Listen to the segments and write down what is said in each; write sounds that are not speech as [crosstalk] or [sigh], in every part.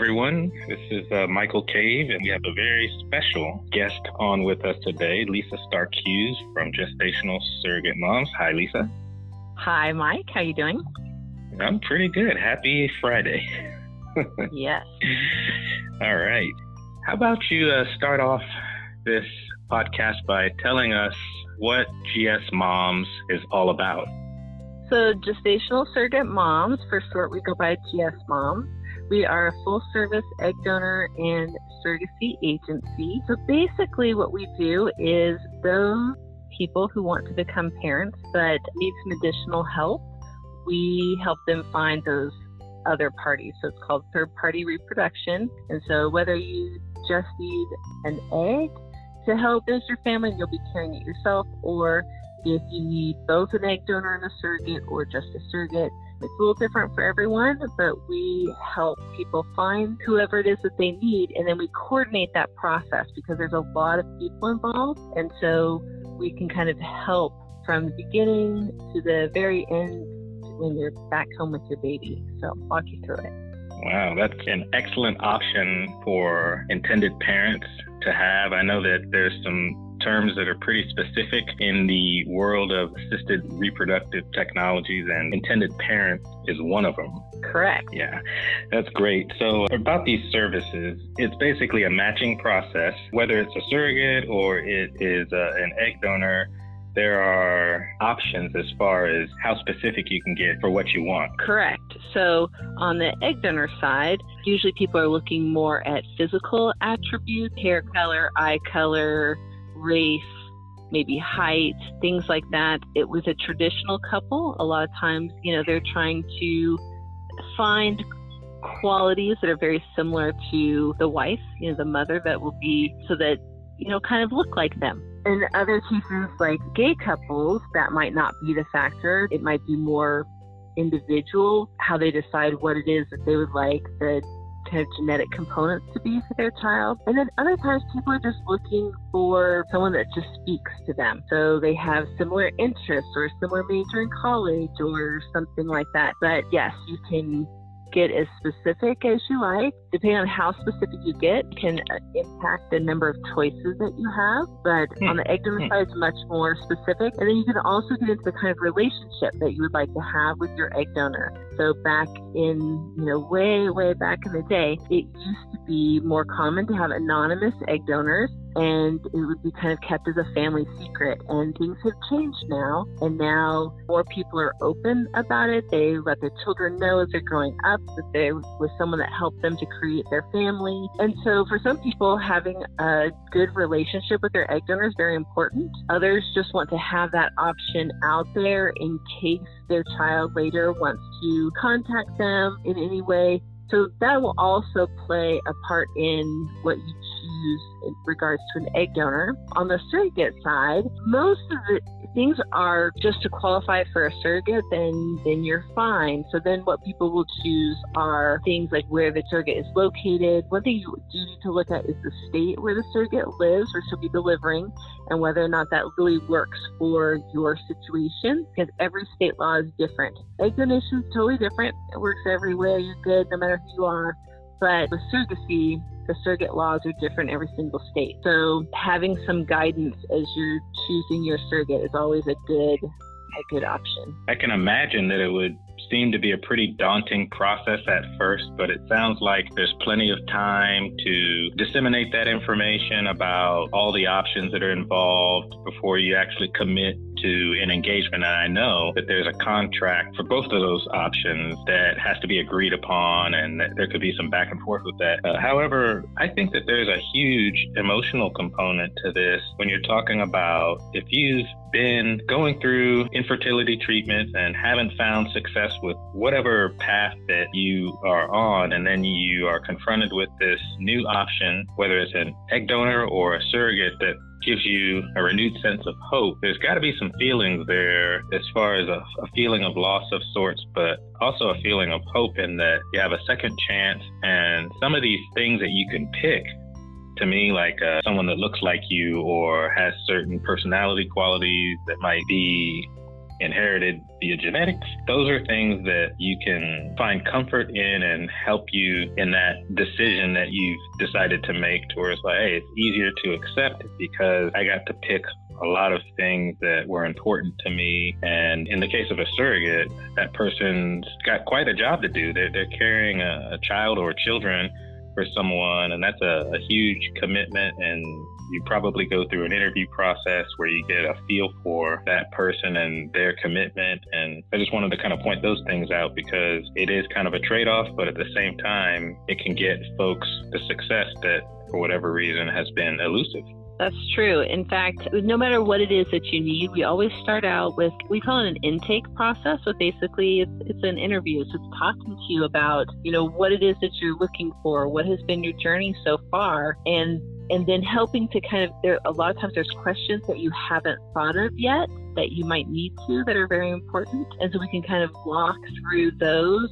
Everyone. This is uh, Michael Cave, and we have a very special guest on with us today, Lisa Stark Hughes from Gestational Surrogate Moms. Hi, Lisa. Hi, Mike. How you doing? I'm pretty good. Happy Friday. [laughs] yes. All right. How about you uh, start off this podcast by telling us what GS Moms is all about? So, Gestational Surrogate Moms, for short, we go by GS Moms. We are a full service egg donor and surrogacy agency. So basically, what we do is those people who want to become parents but need some additional help, we help them find those other parties. So it's called third party reproduction. And so whether you just need an egg to help as your family, you'll be carrying it yourself, or if you need both an egg donor and a surrogate or just a surrogate, it's a little different for everyone, but we help people find whoever it is that they need, and then we coordinate that process because there's a lot of people involved. And so we can kind of help from the beginning to the very end when you're back home with your baby. So walk you through it. Wow, that's an excellent option for intended parents to have. I know that there's some terms that are pretty specific in the world of assisted reproductive technologies, and intended parent is one of them. Correct. Yeah, that's great. So, about these services, it's basically a matching process, whether it's a surrogate or it is uh, an egg donor there are options as far as how specific you can get for what you want. Correct. So, on the egg donor side, usually people are looking more at physical attributes hair color, eye color, race, maybe height, things like that. It was a traditional couple. A lot of times, you know, they're trying to find qualities that are very similar to the wife, you know, the mother that will be so that, you know, kind of look like them. In other cases, like gay couples, that might not be the factor. It might be more individual, how they decide what it is that they would like the kind of genetic components to be for their child. And then other times people are just looking for someone that just speaks to them. So they have similar interests or a similar major in college or something like that. But yes, you can get as specific as you like. Depending on how specific you get, can impact the number of choices that you have. But hmm. on the egg donor hmm. side, it's much more specific. And then you can also get into the kind of relationship that you would like to have with your egg donor. So back in, you know, way, way back in the day, it used to be more common to have anonymous egg donors and it would be kind of kept as a family secret. And things have changed now, and now more people are open about it. They let their children know as they're growing up that there was someone that helped them to create their family. And so, for some people, having a good relationship with their egg donor is very important. Others just want to have that option out there in case their child later wants to contact them in any way. So that will also play a part in what you in regards to an egg donor. On the surrogate side, most of the things are just to qualify for a surrogate, then then you're fine. So then what people will choose are things like where the surrogate is located. One thing you do need to look at is the state where the surrogate lives or she'll be delivering and whether or not that really works for your situation because every state law is different. Egg donation is totally different. It works everywhere. You're good no matter who you are. But with surrogacy, the surrogate laws are different every single state. So having some guidance as you're choosing your surrogate is always a good a good option. I can imagine that it would seem to be a pretty daunting process at first, but it sounds like there's plenty of time to disseminate that information about all the options that are involved before you actually commit to an engagement. And I know that there's a contract for both of those options that has to be agreed upon, and that there could be some back and forth with that. Uh, however, I think that there's a huge emotional component to this when you're talking about if you've been going through infertility treatments and haven't found success with whatever path that you are on, and then you are confronted with this new option, whether it's an egg donor or a surrogate that gives you a renewed sense of hope. There's got to be some feelings there as far as a, a, feeling of loss of sorts, but also a feeling of hope in that you have a second chance. And some of these things that you can pick to me, like uh, someone that looks like you or has certain personality qualities that might be inherited via genetics. Those are things that you can find comfort in and help you in that decision that you've decided to make towards like, hey, it's easier to accept because I got to pick a lot of things that were important to me. And in the case of a surrogate, that person's got quite a job to do. They're, they're carrying a, a child or children for someone, and that's a, a huge commitment. And you probably go through an interview process where you get a feel for that person and their commitment. And I just wanted to kind of point those things out because it is kind of a trade off, but at the same time, it can get folks the success that, for whatever reason, has been elusive. That's true. In fact, no matter what it is that you need, we always start out with we call it an intake process. So basically, it's it's an interview. So it's talking to you about you know what it is that you're looking for, what has been your journey so far, and and then helping to kind of there a lot of times there's questions that you haven't thought of yet that you might need to that are very important and so we can kind of walk through those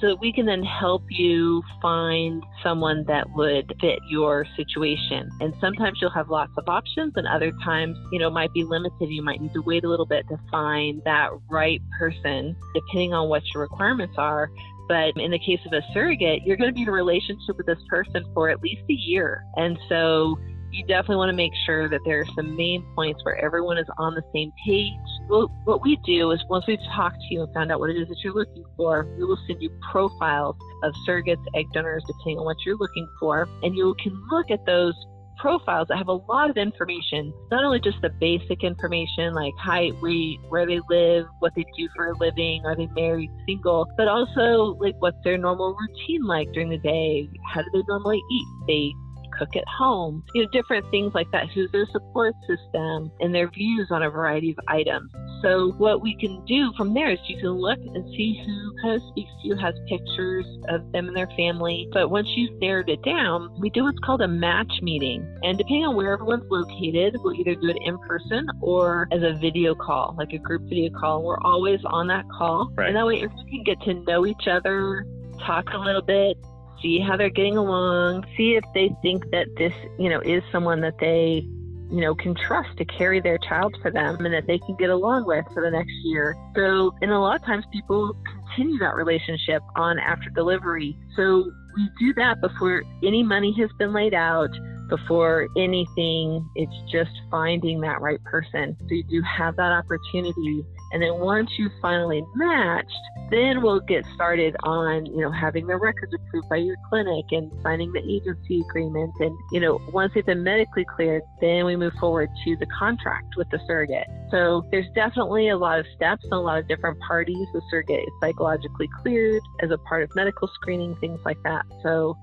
so that we can then help you find someone that would fit your situation. And sometimes you'll have lots of options, and other times, you know, might be limited. You might need to wait a little bit to find that right person, depending on what your requirements are. But in the case of a surrogate, you're going to be in a relationship with this person for at least a year. And so you definitely want to make sure that there are some main points where everyone is on the same page. Well, what we do is once we've talked to you and found out what it is that you're looking for, we will send you profiles of surrogates, egg donors, depending on what you're looking for, and you can look at those profiles that have a lot of information, not only just the basic information like height, weight, where they live, what they do for a living, are they married, single, but also like what's their normal routine like during the day, how do they normally eat? They cook at home, you know, different things like that. Who's their support system and their views on a variety of items. So what we can do from there is you can look and see who kind of speaks to you, has pictures of them and their family. But once you've narrowed it down, we do what's called a match meeting. And depending on where everyone's located, we'll either do it in person or as a video call, like a group video call. We're always on that call. Right. And that way everyone can get to know each other, talk a little bit, see how they're getting along, see if they think that this, you know, is someone that they, you know, can trust to carry their child for them and that they can get along with for the next year. So, and a lot of times people continue that relationship on after delivery. So we do that before any money has been laid out before anything. It's just finding that right person. So you do have that opportunity. And then once you finally matched, then we'll get started on, you know, having the records approved by your clinic and signing the agency agreement. And, you know, once they've been medically cleared, then we move forward to the contract with the surrogate. So there's definitely a lot of steps and a lot of different parties. The surrogate is psychologically cleared as a part of medical screening, things like that. So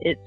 it's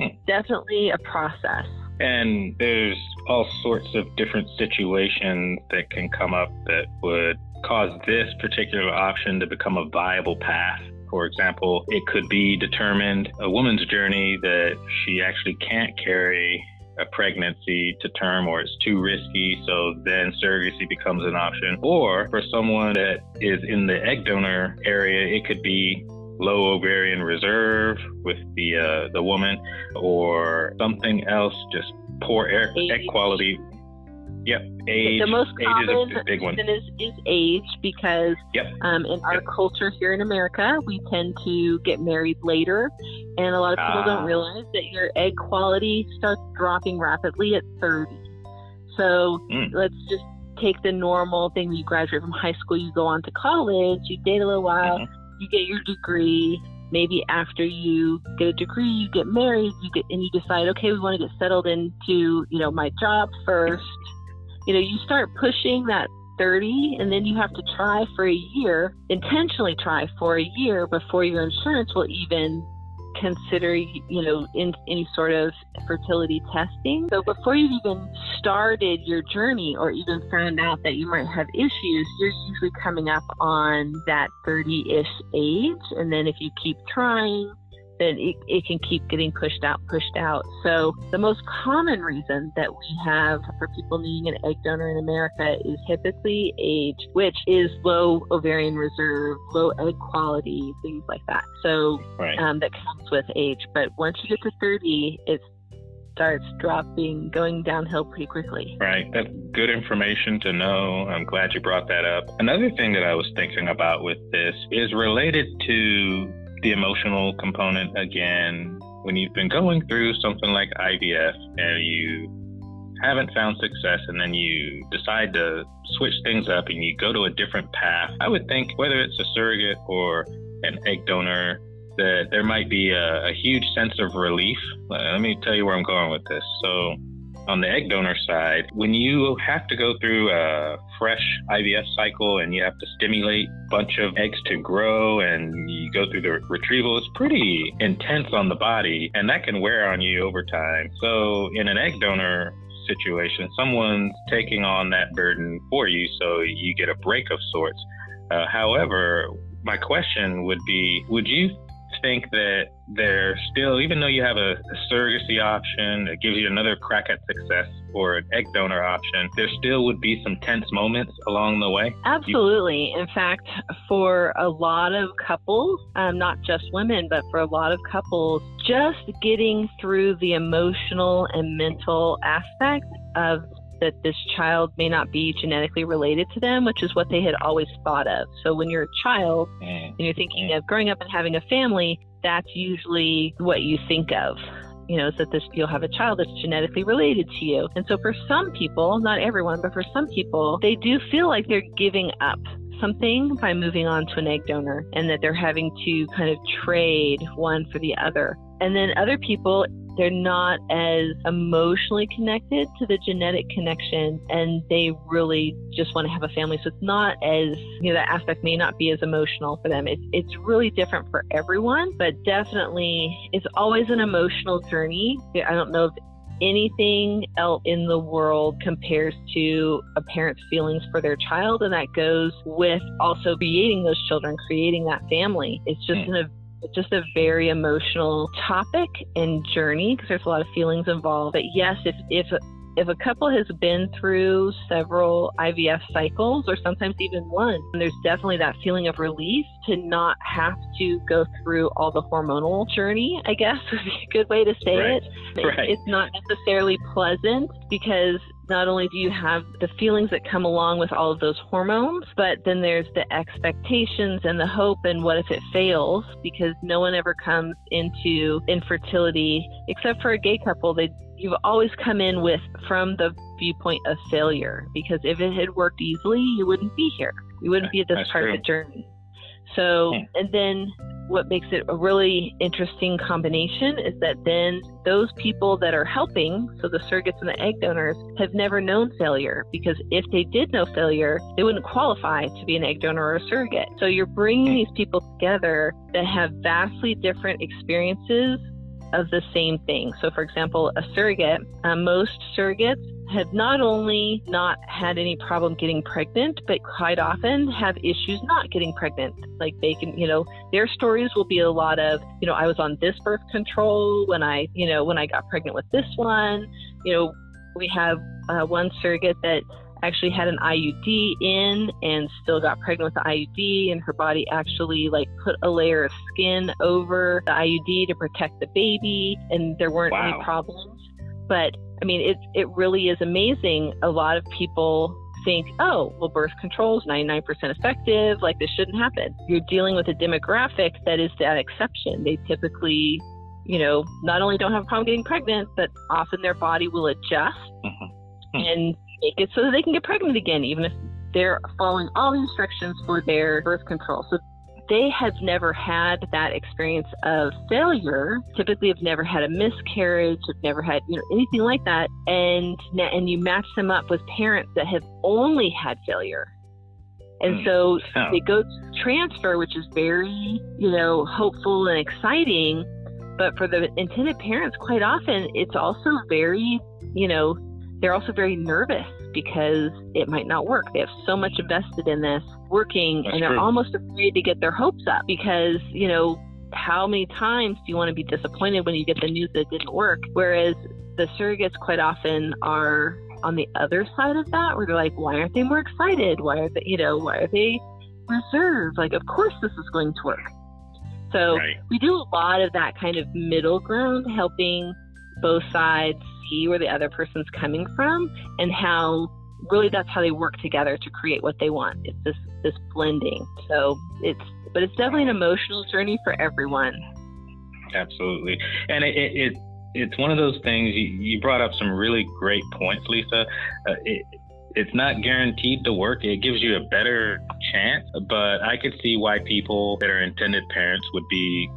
hmm. definitely a process. And there's all sorts of different situations that can come up that would cause this particular option to become a viable path. For example, it could be determined a woman's journey that she actually can't carry a pregnancy to term or it's too risky, so then surrogacy becomes an option. Or for someone that is in the egg donor area, it could be low ovarian reserve with the uh, the woman, or something else, just poor air, egg quality. Yep, age. The most common is a big one. Is, is age because yep. um, in our yep. culture here in America, we tend to get married later, and a lot of people don't Ah. realize that your egg quality starts dropping rapidly at 30. So Mm. let's just take the normal thing: you graduate from high school, you go on to college, you date a little while, Mhm. You get your degree. Maybe after you get a degree, you get married, you get and you decide, okay, we want to get settled into, you know, my job first. You know, you start pushing that 30 and then you have to try for a year, intentionally try for a year before your insurance will even consider, you know, in any sort of fertility testing. So before you've even started your journey or even found out that you might have issues, you're usually coming up on that 30-ish age. And then if you keep trying, then it, it can keep getting pushed out, pushed out. So the most common reason that we have for people needing an egg donor in America is typically age, which is low ovarian reserve, low egg quality, things like that. So Right. um, that comes with age. But once you get to 30, it's starts dropping, going downhill pretty quickly. Right. That's good information to know. I'm glad you brought that up. Another thing that I was thinking about with this is related to the emotional component again. When you've been going through something like IVF and you haven't found success and then you decide to switch things up and you go to a different path, I would think whether it's a surrogate or an egg donor, that there might be a, a huge sense of relief. Let me tell you where I'm going with this. So, on the egg donor side, when you have to go through a fresh IVF cycle and you have to stimulate a bunch of eggs to grow and you go through the retrieval, it's pretty intense on the body and that can wear on you over time. So, in an egg donor situation, someone's taking on that burden for you so you get a break of sorts. Uh, however, my question would be Would you think that there still, even though you have a, a, surrogacy option that gives you another crack at success or an egg donor option, there still would be some tense moments along the way? Absolutely. In fact, for a lot of couples, um, not just women, but for a lot of couples, just getting through the emotional and mental aspect of that this child may not be genetically related to them, which is what they had always thought of. So when you're a child mm. and you're thinking mm. of growing up and having a family, that's usually what you think of. You know, is that this you'll have a child that's genetically related to you. And so for some people, not everyone, but for some people, they do feel like they're giving up something by moving on to an egg donor and that they're having to kind of trade one for the other. And then other people, they're not as emotionally connected to the genetic connection and they really just want to have a family. So it's not as, you know, that aspect may not be as emotional for them. It's, it's really different for everyone, but definitely it's always an emotional journey. I don't know if anything else in the world compares to a parent's feelings for their child and that goes with also creating those children creating that family it's just mm. an just a very emotional topic and journey because there's a lot of feelings involved. But yes, if if if a couple has been through several IVF cycles or sometimes even one, there's definitely that feeling of relief to not have to go through all the hormonal journey, I guess [laughs] would be a good way to say right. it. Right. It's not necessarily pleasant because not only do you have the feelings that come along with all of those hormones, but then there's the expectations and the hope and what if it fails because no one ever comes into infertility except for a gay couple. They you've always come in with from the viewpoint of failure because if it had worked easily, you wouldn't be here. You wouldn't be at this That's part true. of the journey. So, Hmm. and then what makes it a really interesting combination is that then those people that are helping, so the surrogates and the egg donors, have never known failure because if they did know failure, they wouldn't qualify to be an egg donor or a surrogate. So you're bringing these people together that have vastly different experiences of the same thing. So, for example, a surrogate, uh, most surrogates have not only not had any problem getting pregnant, but quite often have issues not getting pregnant. Like they can, you know, their stories will be a lot of, you know, I was on this birth control when I, you know, when I got pregnant with this one. You know, we have uh, one surrogate that actually had an IUD in and still got pregnant with the IUD, and her body actually like put a layer of skin over the IUD to protect the baby, and there weren't Wow. any problems. But I mean, it it really is amazing. A lot of people think, oh, well, birth control is 99% effective. Like this shouldn't happen. You're dealing with a demographic that is that exception. They typically, you know, not only don't have a problem getting pregnant, but often their body will adjust Mhm. and make it so that they can get pregnant again, even if they're following all the instructions for their birth control. So they have never had that experience of failure. Typically, have never had a miscarriage, have never had you know anything like that, and and you match them up with parents that have only had failure, and Hmm. so Oh. they go to transfer, which is very you know hopeful and exciting. But for the intended parents, quite often it's also very you know they're also very nervous because it might not work. They have so much invested in this working That's and they're true. almost afraid to get their hopes up because, you know, how many times do you want to be disappointed when you get the news that it didn't work? Whereas the surrogates quite often are on the other side of that where they're like, why aren't they more excited? Why are they, you know, why are they reserved? Like, of course this is going to work. So Right. we do a lot of that kind of middle ground, helping both sides see where the other person's coming from and how really that's how they work together to create what they want. It's this this blending. So it's but it's definitely an emotional journey for everyone. Absolutely, and it, it, it it's one of those things. You, you brought up some really great points, Lisa. Uh, it, it's not guaranteed to work. It gives you a better chance, but I could see why people that are intended parents would be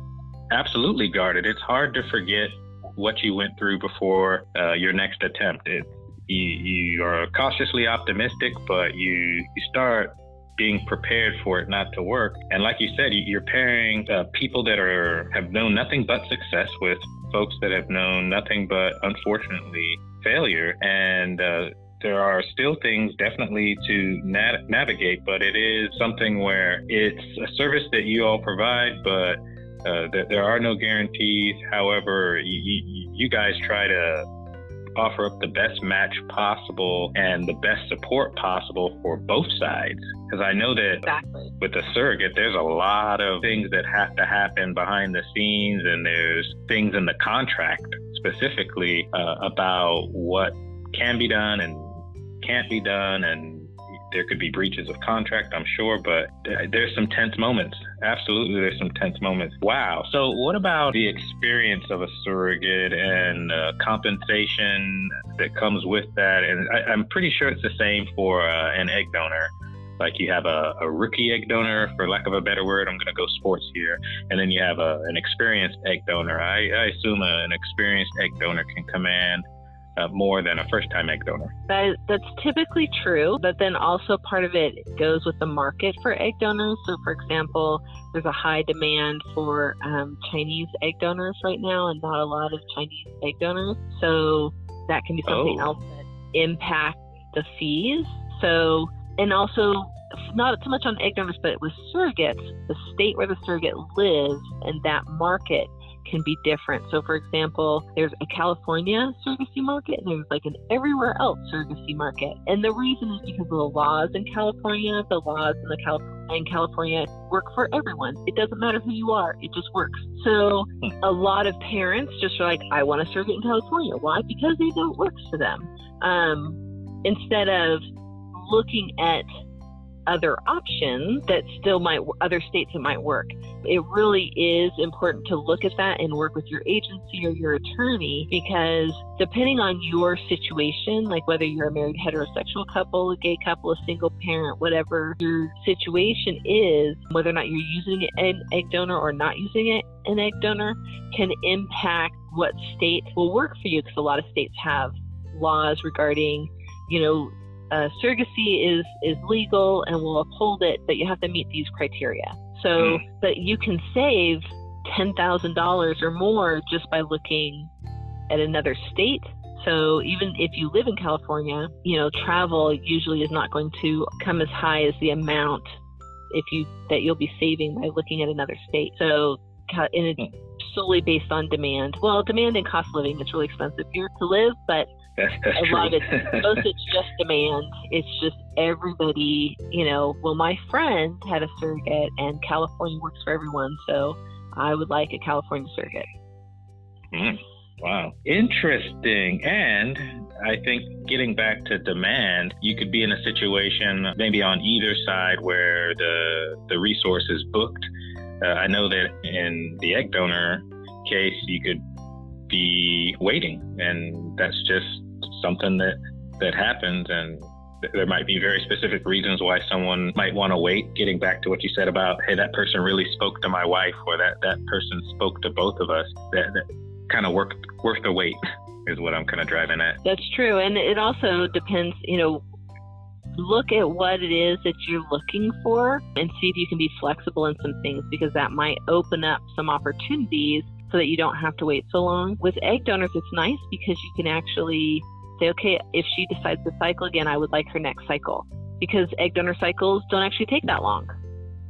absolutely guarded. It's hard to forget what you went through before uh, your next attempt. It, you, you are cautiously optimistic, but you, you start being prepared for it not to work. And like you said, you're pairing uh, people that are have known nothing but success with folks that have known nothing but unfortunately failure. And uh, there are still things definitely to na- navigate, but it is something where it's a service that you all provide, but uh, th- there are no guarantees. However, you, you guys try to offer up the best match possible and the best support possible for both sides. Because I know that exactly. with a surrogate, there's a lot of things that have to happen behind the scenes, and there's things in the contract specifically uh, about what can be done and can't be done and there could be breaches of contract, I'm sure, but there's some tense moments. Absolutely, there's some tense moments. Wow. So, what about the experience of a surrogate and uh, compensation that comes with that? And I, am pretty sure it's the same for uh, an egg donor. Like you have a, a, rookie egg donor, for lack of a better word, I'm going to go sports here, and then you have a, an experienced egg donor. I, I assume a, an experienced egg donor can command uh, more than a first time egg donor. That, that's typically true, but then also part of it goes with the market for egg donors. So, for example, there's a high demand for um, Chinese egg donors right now, and not a lot of Chinese egg donors. So, that can be something oh. else that impacts the fees. So, and also not so much on egg donors, but with surrogates, the state where the surrogate lives and that market can be different. So, for example, there's a California surrogacy market, and there's like an everywhere else surrogacy market. And the reason is because of the laws in California. The laws in the Cal- in California work for everyone. It doesn't matter who you are; it just works. So, a lot of parents just are like, "I want to surrogate in California." Why? Because they know it works for them. Um, instead of looking at other options that still might other states that might work. It really is important to look at that and work with your agency or your attorney because depending on your situation, like whether you're a married heterosexual couple, a gay couple, a single parent, whatever your situation is, whether or not you're using an egg donor or not using it, an egg donor can impact what state will work for you because a lot of states have laws regarding you know uh, surrogacy is is legal and will uphold it, but you have to meet these criteria. So, mm. but you can save ten thousand dollars or more just by looking at another state. So even if you live in California, you know, travel usually is not going to come as high as the amount if you that you'll be saving by looking at another state. So, and it's hmm. solely based on demand. Well, demand and cost of living. It's really expensive here to live, but [laughs] that's, that's a lot of it, most it's just demand. It's just everybody, you know. Well, my friend had a surrogate, and California works for everyone, so I would like a California surrogate. Mm, wow, interesting. And I think getting back to demand, you could be in a situation maybe on either side where the the resource is booked. Uh, I know that in the egg donor case, you could be waiting, and that's just something that that happens, and there might be very specific reasons why someone might want to wait. Getting back to what you said about, hey, that person really spoke to my wife, or that that person spoke to both of us. That, that kind of worth worth the wait is what I'm kind of driving at. That's true, and it also depends. You know, look at what it is that you're looking for and see if you can be flexible in some things because that might open up some opportunities so that you don't have to wait so long. With egg donors, it's nice because you can actually say, okay, if she decides to cycle again, I would like her next cycle because egg donor cycles don't actually take that long.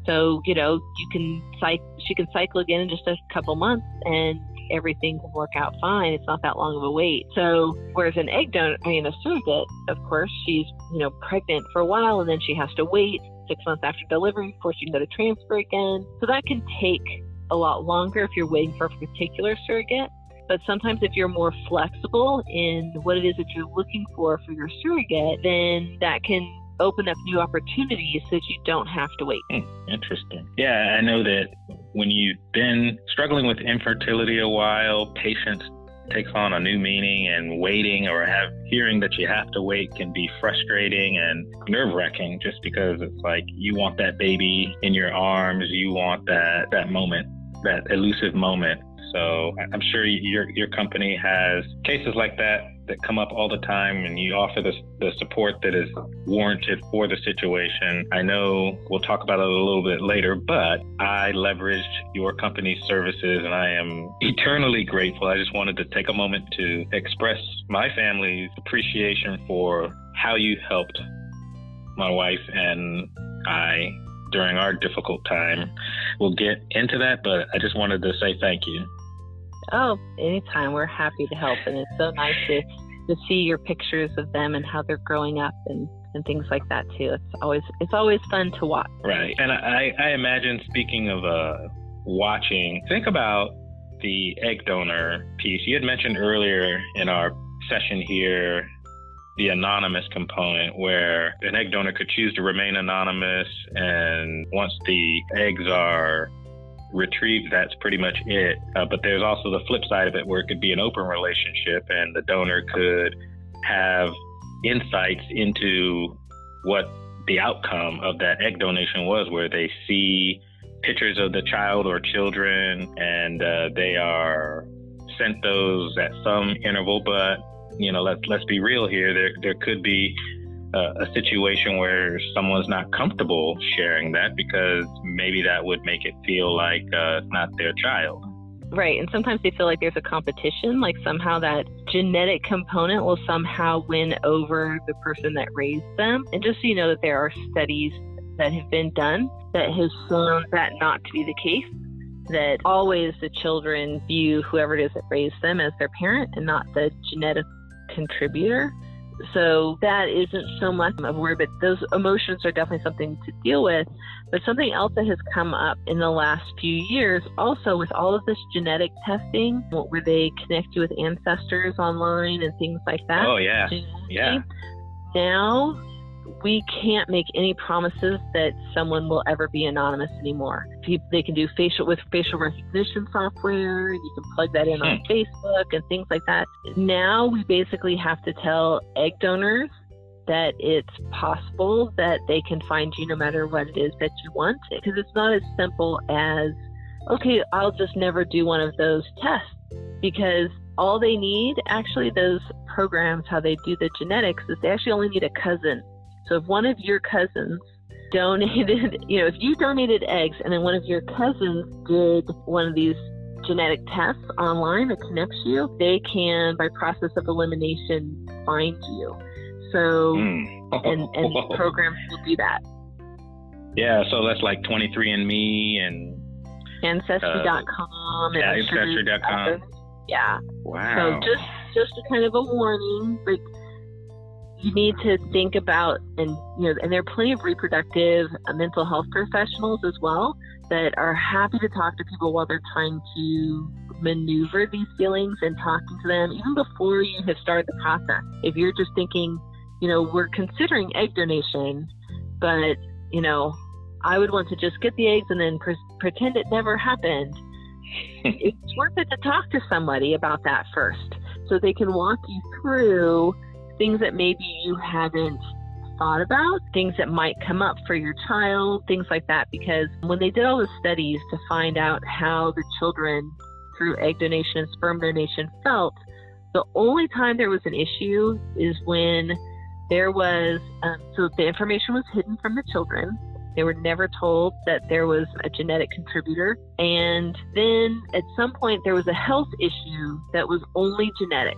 So, you know, you can cycle, she can cycle again in just a couple months and everything can work out fine. It's not that long of a wait. So, whereas an egg donor, I mean, a surrogate, of course, she's, you know, pregnant for a while and then she has to wait six months after delivery before she can go to transfer again. So that can take a lot longer if you're waiting for a particular surrogate. But sometimes if you're more flexible in what it is that you're looking for for your surrogate, then that can open up new opportunities so that you don't have to wait. Hmm, interesting. Yeah, I know that when you've been struggling with infertility a while, patience takes on a new meaning and waiting or have hearing that you have to wait can be frustrating and nerve wracking just because it's like you want that baby in your arms, you want that that moment, that elusive moment so I'm sure your your company has cases like that that come up all the time, and you offer the the support that is warranted for the situation. I know we'll talk about it a little bit later, but I leveraged your company's services, and I am eternally grateful. I just wanted to take a moment to express my family's appreciation for how you helped my wife and I during our difficult time. We'll get into that, but I just wanted to say thank you. Oh, anytime. We're happy to help. And it's so nice to, to see your pictures of them and how they're growing up and, and things like that too. It's always it's always fun to watch. Right. And I, I imagine speaking of uh, watching, think about the egg donor piece. You had mentioned earlier in our session here the anonymous component where an egg donor could choose to remain anonymous and once the eggs are retrieved, that's pretty much it. Uh, but there's also the flip side of it where it could be an open relationship and the donor could have insights into what the outcome of that egg donation was, where they see pictures of the child or children and uh, they are sent those at some interval. But, you know, let's, let's be real here. There, there could be uh, a situation where someone's not comfortable sharing that because maybe that would make it feel like uh, it's not their child. Right. And sometimes they feel like there's a competition, like somehow that genetic component will somehow win over the person that raised them. And just so you know that there are studies that have been done that have shown that not to be the case. That always the children view whoever it is that raised them as their parent and not the genetic contributor. So that isn't so much of where, but those emotions are definitely something to deal with. But something else that has come up in the last few years, also with all of this genetic testing, where they connect you with ancestors online and things like that. Oh yeah, yeah. Now we can't make any promises that someone will ever be anonymous anymore. They can do facial with facial recognition software. You can plug that in on hmm. Facebook and things like that. Now we basically have to tell egg donors that it's possible that they can find you no matter what it is that you want because it's not as simple as okay, I'll just never do one of those tests because all they need actually those programs how they do the genetics is they actually only need a cousin so if one of your cousins donated, [laughs] you know, if you donated eggs and then one of your cousins did one of these genetic tests online that connects you, they can, by process of elimination, find you. So, mm. and, and [laughs] programs will do that. Yeah, so that's like 23andMe and Ancestry.com. Uh, yeah, Ancestry.com. Yeah. Wow. So just just a kind of a warning, but you need to think about and you know and there are plenty of reproductive uh, mental health professionals as well that are happy to talk to people while they're trying to maneuver these feelings and talking to them even before you have started the process. If you're just thinking you know we're considering egg donation but you know i would want to just get the eggs and then pre- pretend it never happened [laughs] it's worth it to talk to somebody about that first so they can walk you through things that maybe you haven't thought about, things that might come up for your child, things like that. Because when they did all the studies to find out how the children through egg donation and sperm donation felt, the only time there was an issue is when there was, um, so the information was hidden from the children. They were never told that there was a genetic contributor. And then at some point, there was a health issue that was only genetic.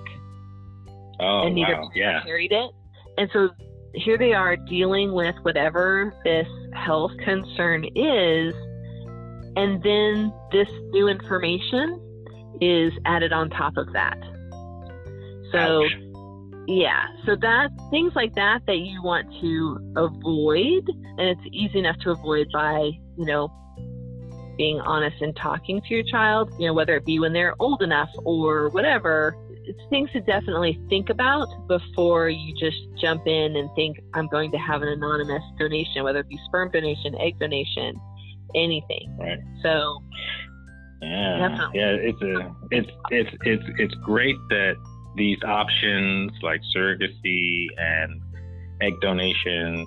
Oh, and neither wow. yeah. carried it. And so here they are dealing with whatever this health concern is, and then this new information is added on top of that. So, Ouch. yeah, so that things like that that you want to avoid, and it's easy enough to avoid by you know being honest and talking to your child, you know, whether it be when they're old enough or whatever, it's things to definitely think about before you just jump in and think, I'm going to have an anonymous donation, whether it be sperm donation, egg donation, anything. Right. So, yeah, definitely. yeah, it's a, it's, it's, it's, it's great that these options like surrogacy and egg donation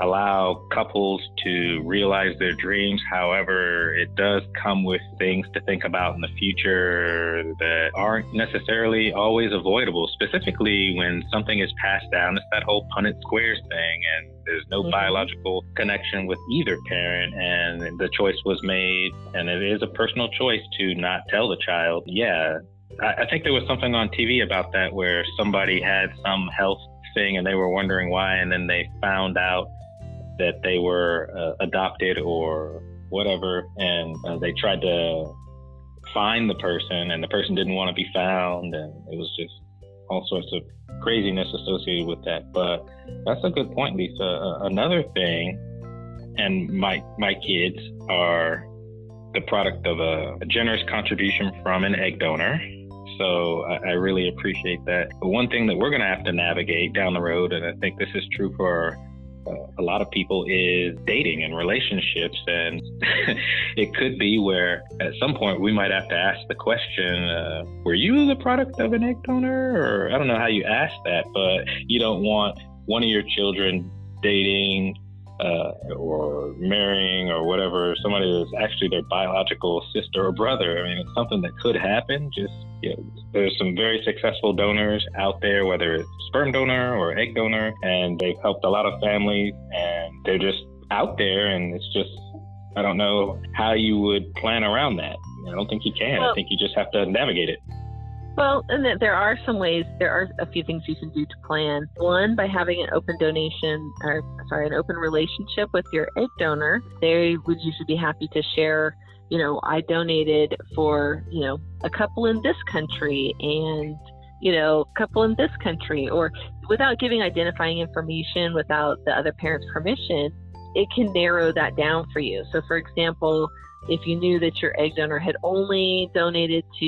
allow couples to realize their dreams. However, it does come with things to think about in the future that aren't necessarily always avoidable, specifically when something is passed down. It's that whole Punnett squares thing, and there's no mm-hmm. biological connection with either parent, and the choice was made, and it is a personal choice to not tell the child, yeah. I think there was something on TV about that where somebody had some health thing and they were wondering why, and then they found out that they were uh, adopted or whatever, and uh, they tried to find the person, and the person didn't want to be found, and it was just all sorts of craziness associated with that. But that's a good point, Lisa. Uh, another thing, and my my kids are the product of a, a generous contribution from an egg donor. So I, I, really appreciate that. But one thing that we're going to have to navigate down the road, and I think this is true for a lot of people is dating and relationships. And [laughs] it could be where at some point we might have to ask the question uh, Were you the product of an egg donor? Or I don't know how you ask that, but you don't want one of your children dating uh, or marrying or whatever somebody that's actually their biological sister or brother. I mean, it's something that could happen. Just you know, there's some very successful donors out there, whether it's sperm donor or egg donor, and they've helped a lot of families, and they're just out there, and it's just I don't know how you would plan around that. I don't think you can. Well, I think you just have to navigate it. Well, and there are some ways, there are a few things you can do to plan. One, by having an open donation, or sorry, an open relationship with your egg donor. They would usually be happy to share, you know, I donated for, you know, a couple in this country and, you know, a couple in this country, or without giving identifying information, without the other parent's permission, it can narrow that down for you. So, for example, if you knew that your egg donor had only donated to,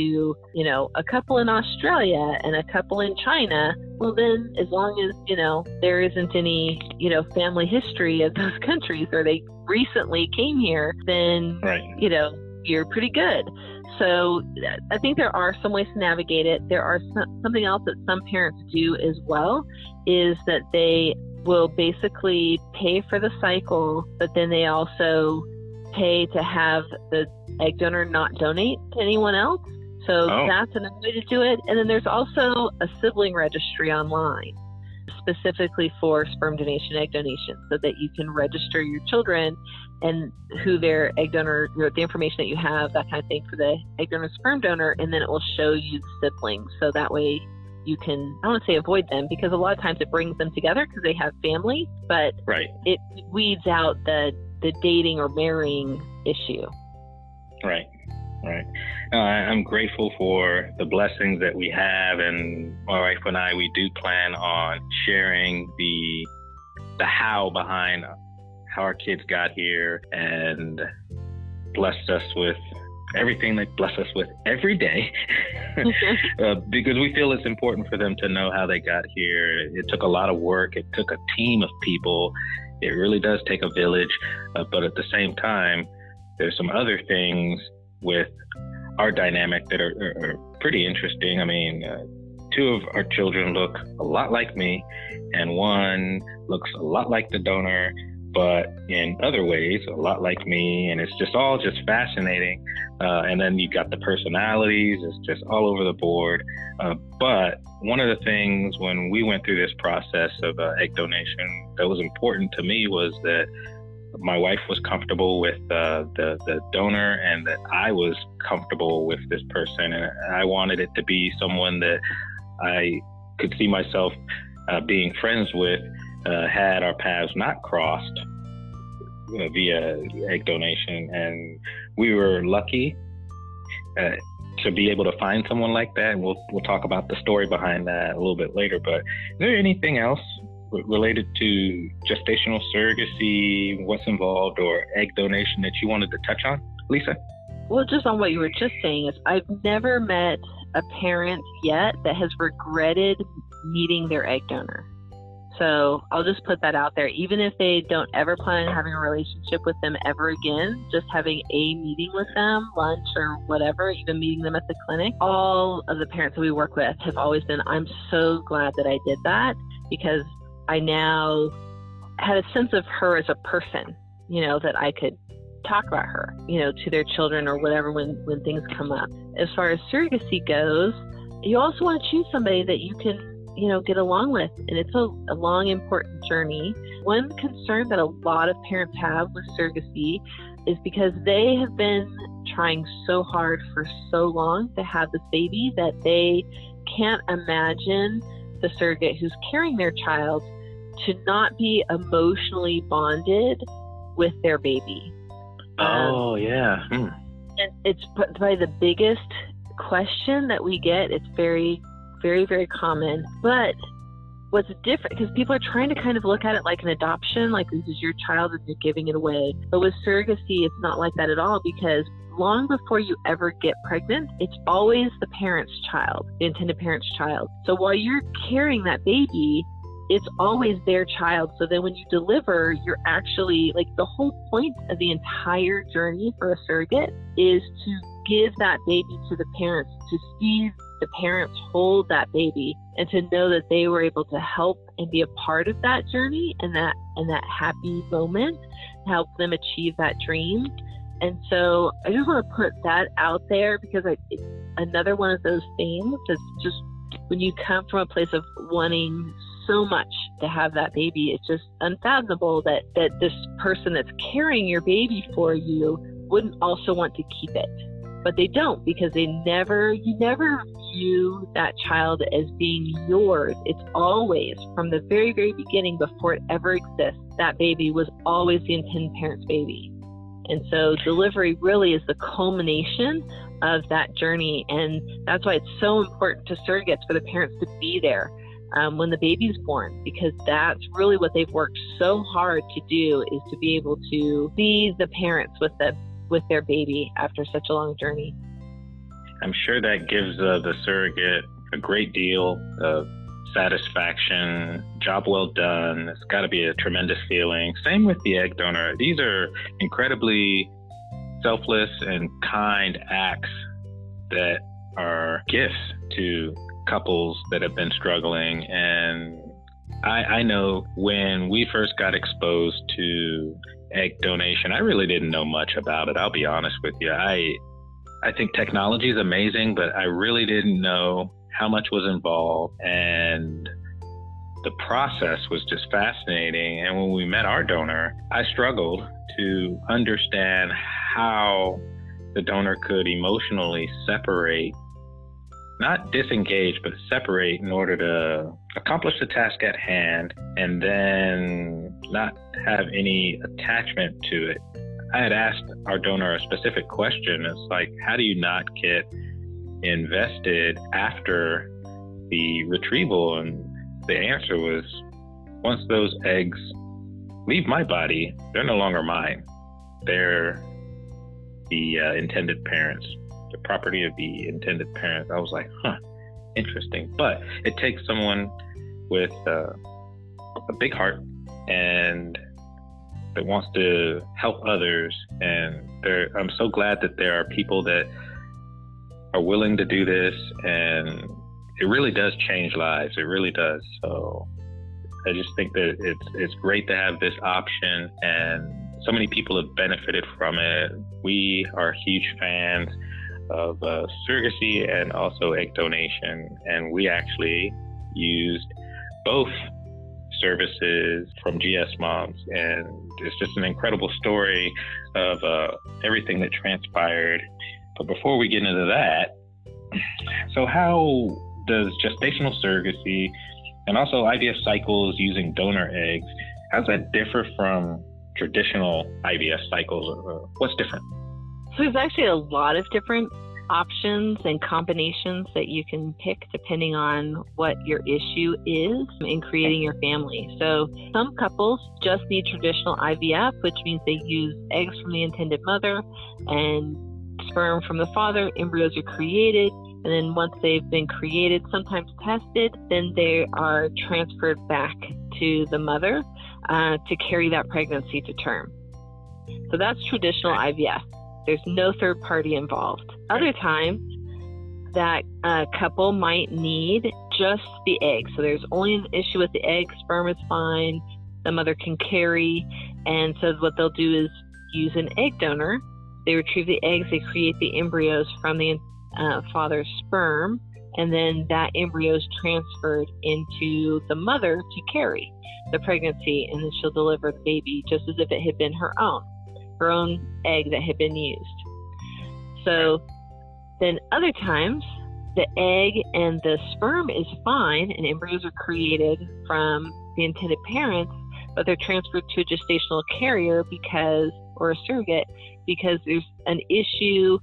you know, a couple in Australia and a couple in China, well, then as long as, you know, there isn't any, you know, family history of those [laughs] countries or they recently came here, then, right. you know, you're pretty good. So uh, I think there are some ways to navigate it. There are some, something else that some parents do as well is that they will basically pay for the cycle, but then they also pay to have the egg donor not donate to anyone else. So oh. that's another way to do it. And then there's also a sibling registry online specifically for sperm donation, egg donation, so that you can register your children and who their egg donor, you know, the information that you have, that kind of thing for the egg donor, sperm donor, and then it will show you the siblings. So that way you can, I don't want to say avoid them because a lot of times it brings them together because they have family, but right. it weeds out the the dating or marrying issue. Right, right. Uh, I'm grateful for the blessings that we have, and my wife and I, we do plan on sharing the the how behind how our kids got here and blessed us with everything they bless us with every day [laughs] uh, because we feel it's important for them to know how they got here. It took a lot of work. It took a team of people it really does take a village, uh, but at the same time, there's some other things with our dynamic that are, are, are pretty interesting. I mean, uh, two of our children look a lot like me, and one looks a lot like the donor, but in other ways, a lot like me. And it's just all just fascinating. Uh, and then you've got the personalities, it's just all over the board. Uh, but one of the things when we went through this process of uh, egg donation that was important to me was that my wife was comfortable with uh, the the donor and that I was comfortable with this person and I wanted it to be someone that I could see myself uh, being friends with uh, had our paths not crossed uh, via egg donation and we were lucky uh, to be able to find someone like that. And we'll we'll talk about the story behind that a little bit later. But is there anything else related to gestational surrogacy, what's involved, or egg donation that you wanted to touch on? Lisa? Well, just on what you were just saying, is I've never met a parent yet that has regretted meeting their egg donor. So I'll just put that out there. Even if they don't ever plan on having a relationship with them ever again, just having a meeting with them, lunch or whatever, even meeting them at the clinic, all of the parents that we work with have always been, I'm so glad that I did that because I now had a sense of her as a person, you know, that I could talk about her, you know, to their children or whatever when, when things come up. As far as surrogacy goes, you also want to choose somebody that you can you know, get along with. And it's a, a long, important journey. One concern that a lot of parents have with surrogacy is because they have been trying so hard for so long to have this baby that they can't imagine the surrogate who's carrying their child to not be emotionally bonded with their baby. Oh, um, yeah. Hmm. And it's probably the biggest question that we get. It's very very, very common. But what's different, because people are trying to kind of look at it like an adoption, like this is your child and you're giving it away. But with surrogacy, it's not like that at all because long before you ever get pregnant, it's always the parent's child, the intended parent's child. So while you're carrying that baby, it's always their child. So then when you deliver, you're actually like the whole point of the entire journey for a surrogate is to give that baby to the parents to see the parents hold that baby and to know that they were able to help and be a part of that journey and that and that happy moment help them achieve that dream. And so i just want to put that out there because I, it's another one of those things that's just when you come from a place of wanting so much to have that baby it's just unfathomable that that this person that's carrying your baby for you wouldn't also want to keep it. But they don't because they never you never view that child as being yours it's always from the very very beginning before it ever exists that baby was always the intended parent's baby and so delivery really is the culmination of that journey and that's why it's so important to surrogates for the parents to be there um, when the baby's born because that's really what they've worked so hard to do is to be able to be the parents with the with their baby after such a long journey. I'm sure that gives uh, the surrogate a great deal of satisfaction, job well done. It's got to be a tremendous feeling. Same with the egg donor. These are incredibly selfless and kind acts that are gifts to couples that have been struggling. And I, I know when we first got exposed to egg donation. I really didn't know much about it. I'll be honest with you. I I think technology is amazing, but I really didn't know how much was involved and the process was just fascinating. And when we met our donor, I struggled to understand how the donor could emotionally separate not disengage, but separate in order to accomplish the task at hand and then not have any attachment to it. I had asked our donor a specific question. It's like, how do you not get invested after the retrieval? And the answer was, once those eggs leave my body, they're no longer mine. They're the uh, intended parents the property of the intended parents. I was like, huh, interesting. But it takes someone with uh, a big heart and that wants to help others. And I'm so glad that there are people that are willing to do this, and it really does change lives. It really does. So I just think that it's it's great to have this option, and so many people have benefited from it. We are huge fans of uh, surrogacy and also egg donation. And we actually used both services from GS Moms. And it's just an incredible story of uh, everything that transpired. But before we get into that, so how does gestational surrogacy and also IVF cycles using donor eggs, how does that differ from traditional IVF cycles? Uh, what's different? So there's actually a lot of different options and combinations that you can pick depending on what your issue is in creating your family. So, some couples just need traditional IVF, which means they use eggs from the intended mother and sperm from the father. Embryos are created, and then once they've been created, sometimes tested, then they are transferred back to the mother uh, to carry that pregnancy to term. So that's traditional IVF. There's no third party involved. Other times, that uh, couple might need just the egg. So there's only an issue with the egg. Sperm is fine. The mother can carry. And so what they'll do is use an egg donor. They retrieve the eggs. They create the embryos from the uh, father's sperm. And then that embryo is transferred into the mother to carry the pregnancy. And then she'll deliver the baby just as if it had been her own own egg that had been used. So then other times, the egg and the sperm is fine, and embryos are created from the intended parents, but they're transferred to a gestational carrier because, or a surrogate, because there's an issue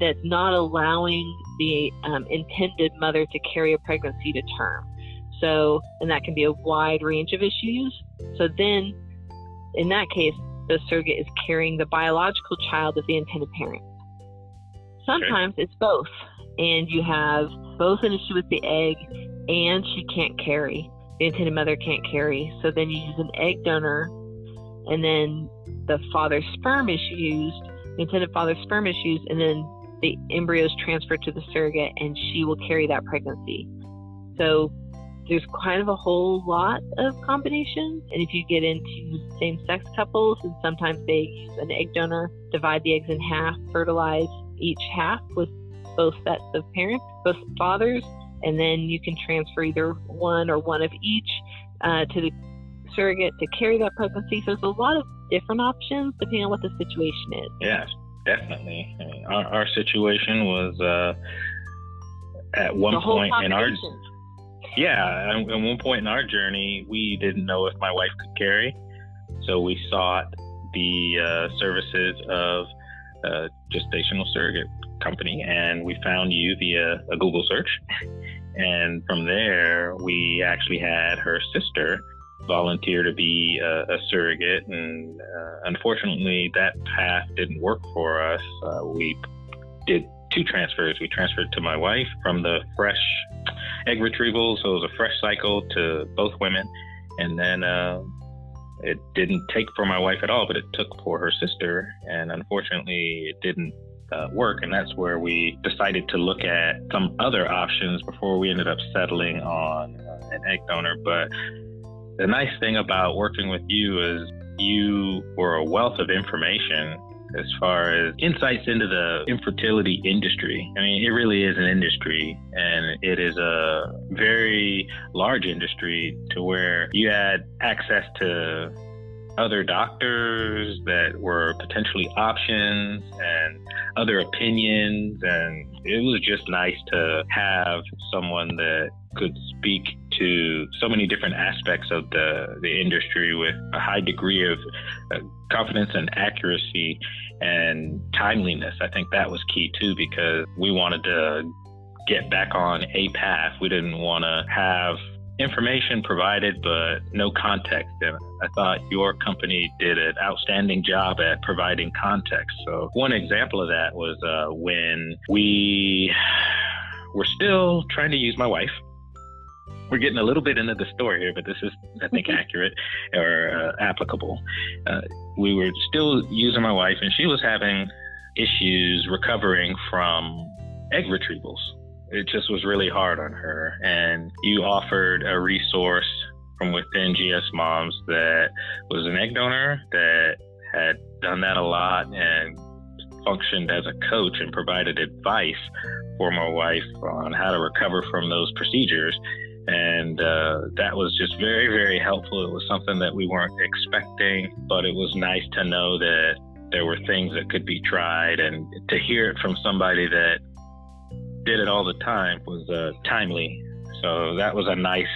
that's not allowing the um, intended mother to carry a pregnancy to term. So, and that can be a wide range of issues. So then, in that case, the surrogate is carrying the biological child of the intended parent. Sometimes okay. it's both, and you have both an issue with the egg and she can't carry. The intended mother can't carry. So then you use an egg donor, and then the father's sperm is used, the intended father's sperm is used, and then the embryo is transferred to the surrogate, and she will carry that pregnancy. So there's kind of a whole lot of combinations. And if you get into same sex couples, and sometimes they use an egg donor, divide the eggs in half, fertilize each half with both sets of parents, both fathers, and then you can transfer either one or one of each uh, to the surrogate to carry that pregnancy. So there's a lot of different options depending on what the situation is. Yes, definitely. I mean, our, our situation was uh, at one point in our yeah, at one point in our journey, we didn't know if my wife could carry, so we sought the uh, services of a gestational surrogate company, and we found you via a Google search. And from there, we actually had her sister volunteer to be a, a surrogate, and uh, unfortunately, that path didn't work for us. Uh, we did two transfers. We transferred to my wife from the fresh egg retrieval, so it was a fresh cycle to both women. And then uh, it didn't take for my wife at all, but it took for her sister. And unfortunately, it didn't uh, work. And that's where we decided to look at some other options before we ended up settling on uh, an egg donor. But the nice thing about working with you is you were a wealth of information as far as insights into the infertility industry. I mean, it really is an industry, and it is a very large industry to where you had access to other doctors that were potentially options and other opinions. And it was just nice to have someone that could speak to so many different aspects of the, the industry with a high degree of uh, confidence and accuracy and timeliness. I think that was key too because we wanted to get back on a path. We didn't want to have information provided but no context and I thought your company did an outstanding job at providing context. So one example of that was uh, when we were still trying to use my wife we're getting a little bit into the story here, but this is, I think, [laughs] accurate or uh, applicable. Uh, we were still using my wife, and she was having issues recovering from egg retrievals. It just was really hard on her. And you offered a resource from within GS Moms that was an egg donor that had done that a lot and functioned as a coach and provided advice for my wife on how to recover from those procedures and uh, that was just very, very helpful. It was something that we weren't expecting, but it was nice to know that there were things that could be tried, and to hear it from somebody that did it all the time was uh, timely. So that was a nice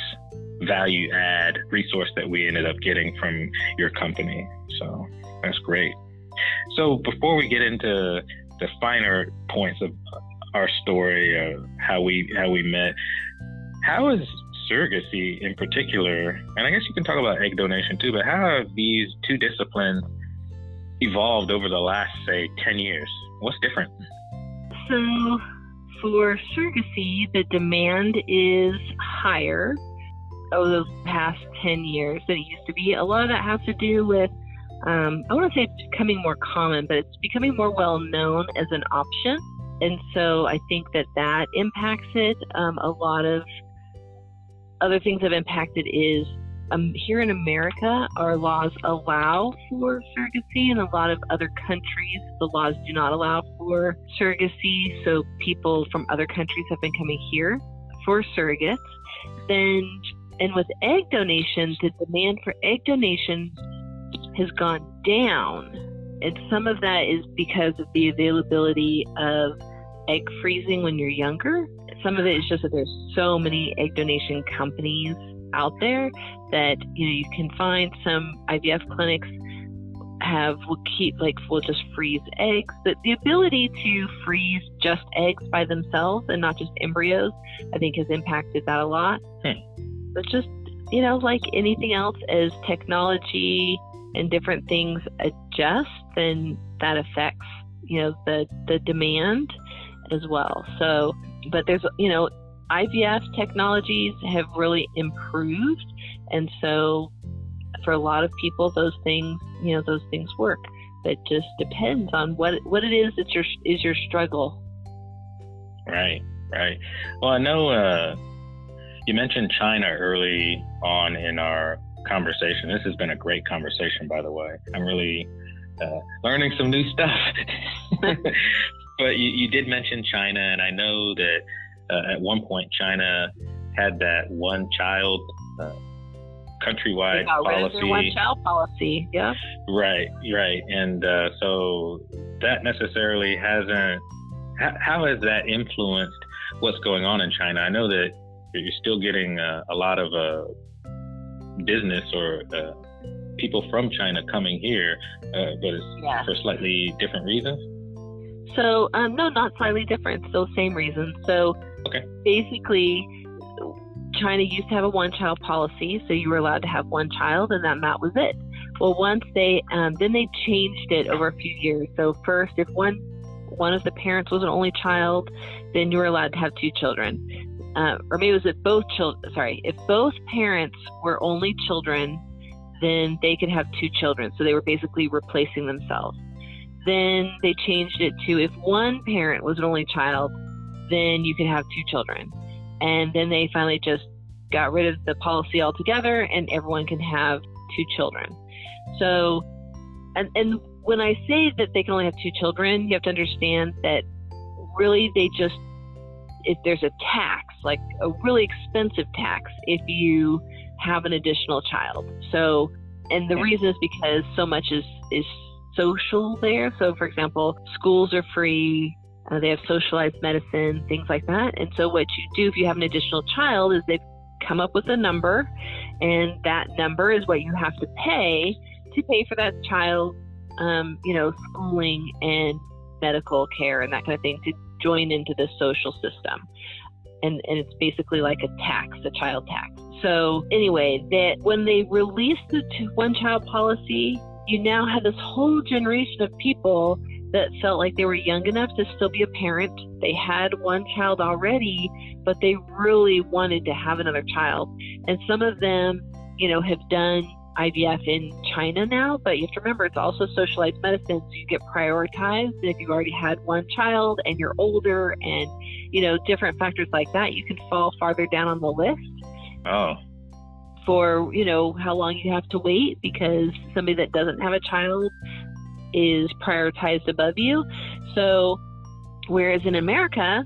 value add resource that we ended up getting from your company. So that's great. So before we get into the finer points of our story of how we how we met. How is surrogacy in particular, and I guess you can talk about egg donation too, but how have these two disciplines evolved over the last, say, 10 years? What's different? So, for surrogacy, the demand is higher over the past 10 years than it used to be. A lot of that has to do with, um, I want to say it's becoming more common, but it's becoming more well known as an option. And so I think that that impacts it. Um, a lot of other things have impacted is um, here in America, our laws allow for surrogacy. In a lot of other countries, the laws do not allow for surrogacy. So people from other countries have been coming here for surrogates. Then, and with egg donation, the demand for egg donation has gone down. And some of that is because of the availability of egg freezing when you're younger. Some of it is just that there's so many egg donation companies out there that you know you can find some IVF clinics have will keep like will just freeze eggs. But the ability to freeze just eggs by themselves and not just embryos, I think has impacted that a lot. Hmm. But just you know, like anything else, as technology and different things adjust, then that affects you know the the demand as well. So, but there's you know IVF technologies have really improved, and so for a lot of people, those things, you know, those things work. But it just depends on what what it is that your is your struggle. Right, right. Well, I know uh, you mentioned China early on in our conversation. This has been a great conversation, by the way. I'm really uh, learning some new stuff. [laughs] [laughs] but you, you did mention China, and I know that uh, at one point China had that one child uh, countrywide policy. one child policy, yeah. Right, right, and uh, so that necessarily hasn't. How, how, has that influenced what's going on in China? I know that you're still getting uh, a lot of uh, business or uh, people from China coming here, uh, but it's yeah. for slightly different reasons. So, um, no, not slightly different. Still same reasons. So, okay. basically, China used to have a one child policy, so you were allowed to have one child, and that, that was it. Well, once they, um, then they changed it over a few years. So, first, if one one of the parents was an only child, then you were allowed to have two children. Uh, or maybe it was if both children, sorry, if both parents were only children, then they could have two children. So they were basically replacing themselves. Then they changed it to if one parent was an only child, then you could have two children. And then they finally just got rid of the policy altogether and everyone can have two children. So, and, and when I say that they can only have two children, you have to understand that really they just, if there's a tax, like a really expensive tax, if you have an additional child. So, and the reason is because so much is, is social there. So, for example, schools are free, uh, they have socialized medicine, things like that. And so, what you do if you have an additional child is they've come up with a number, and that number is what you have to pay to pay for that child's, um, you know, schooling and medical care and that kind of thing to join into the social system. And, and it's basically like a tax, a child tax. So anyway, that when they released the one child policy, you now have this whole generation of people that felt like they were young enough to still be a parent. They had one child already, but they really wanted to have another child. And some of them, you know, have done IVF in China now, but you have to remember it's also socialized medicine, so you get prioritized. If you've already had one child and you're older and, you know, different factors like that, you can fall farther down on the list. Oh for you know how long you have to wait because somebody that doesn't have a child is prioritized above you. So whereas in america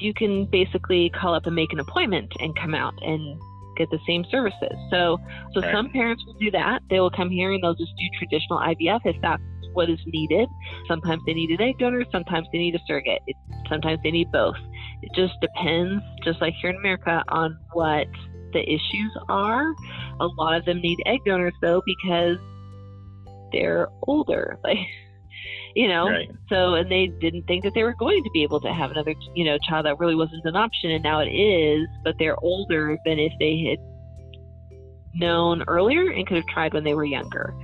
you can basically call up and make an appointment and come out and get the same services. So so right. some parents will do that. They will come here and they'll just do traditional ivf if that's what is needed. Sometimes they need an egg donor sometimes they need a surrogate. It, sometimes they need both. It just depends just like here in america on what the issues are. A lot of them need egg donors though because they're older. [laughs] Like you know. Right. So and they didn't think that they were going to be able to have another, you know, child that really wasn't an option, and now it is. But they're older than if they had known earlier and could have tried when they were younger.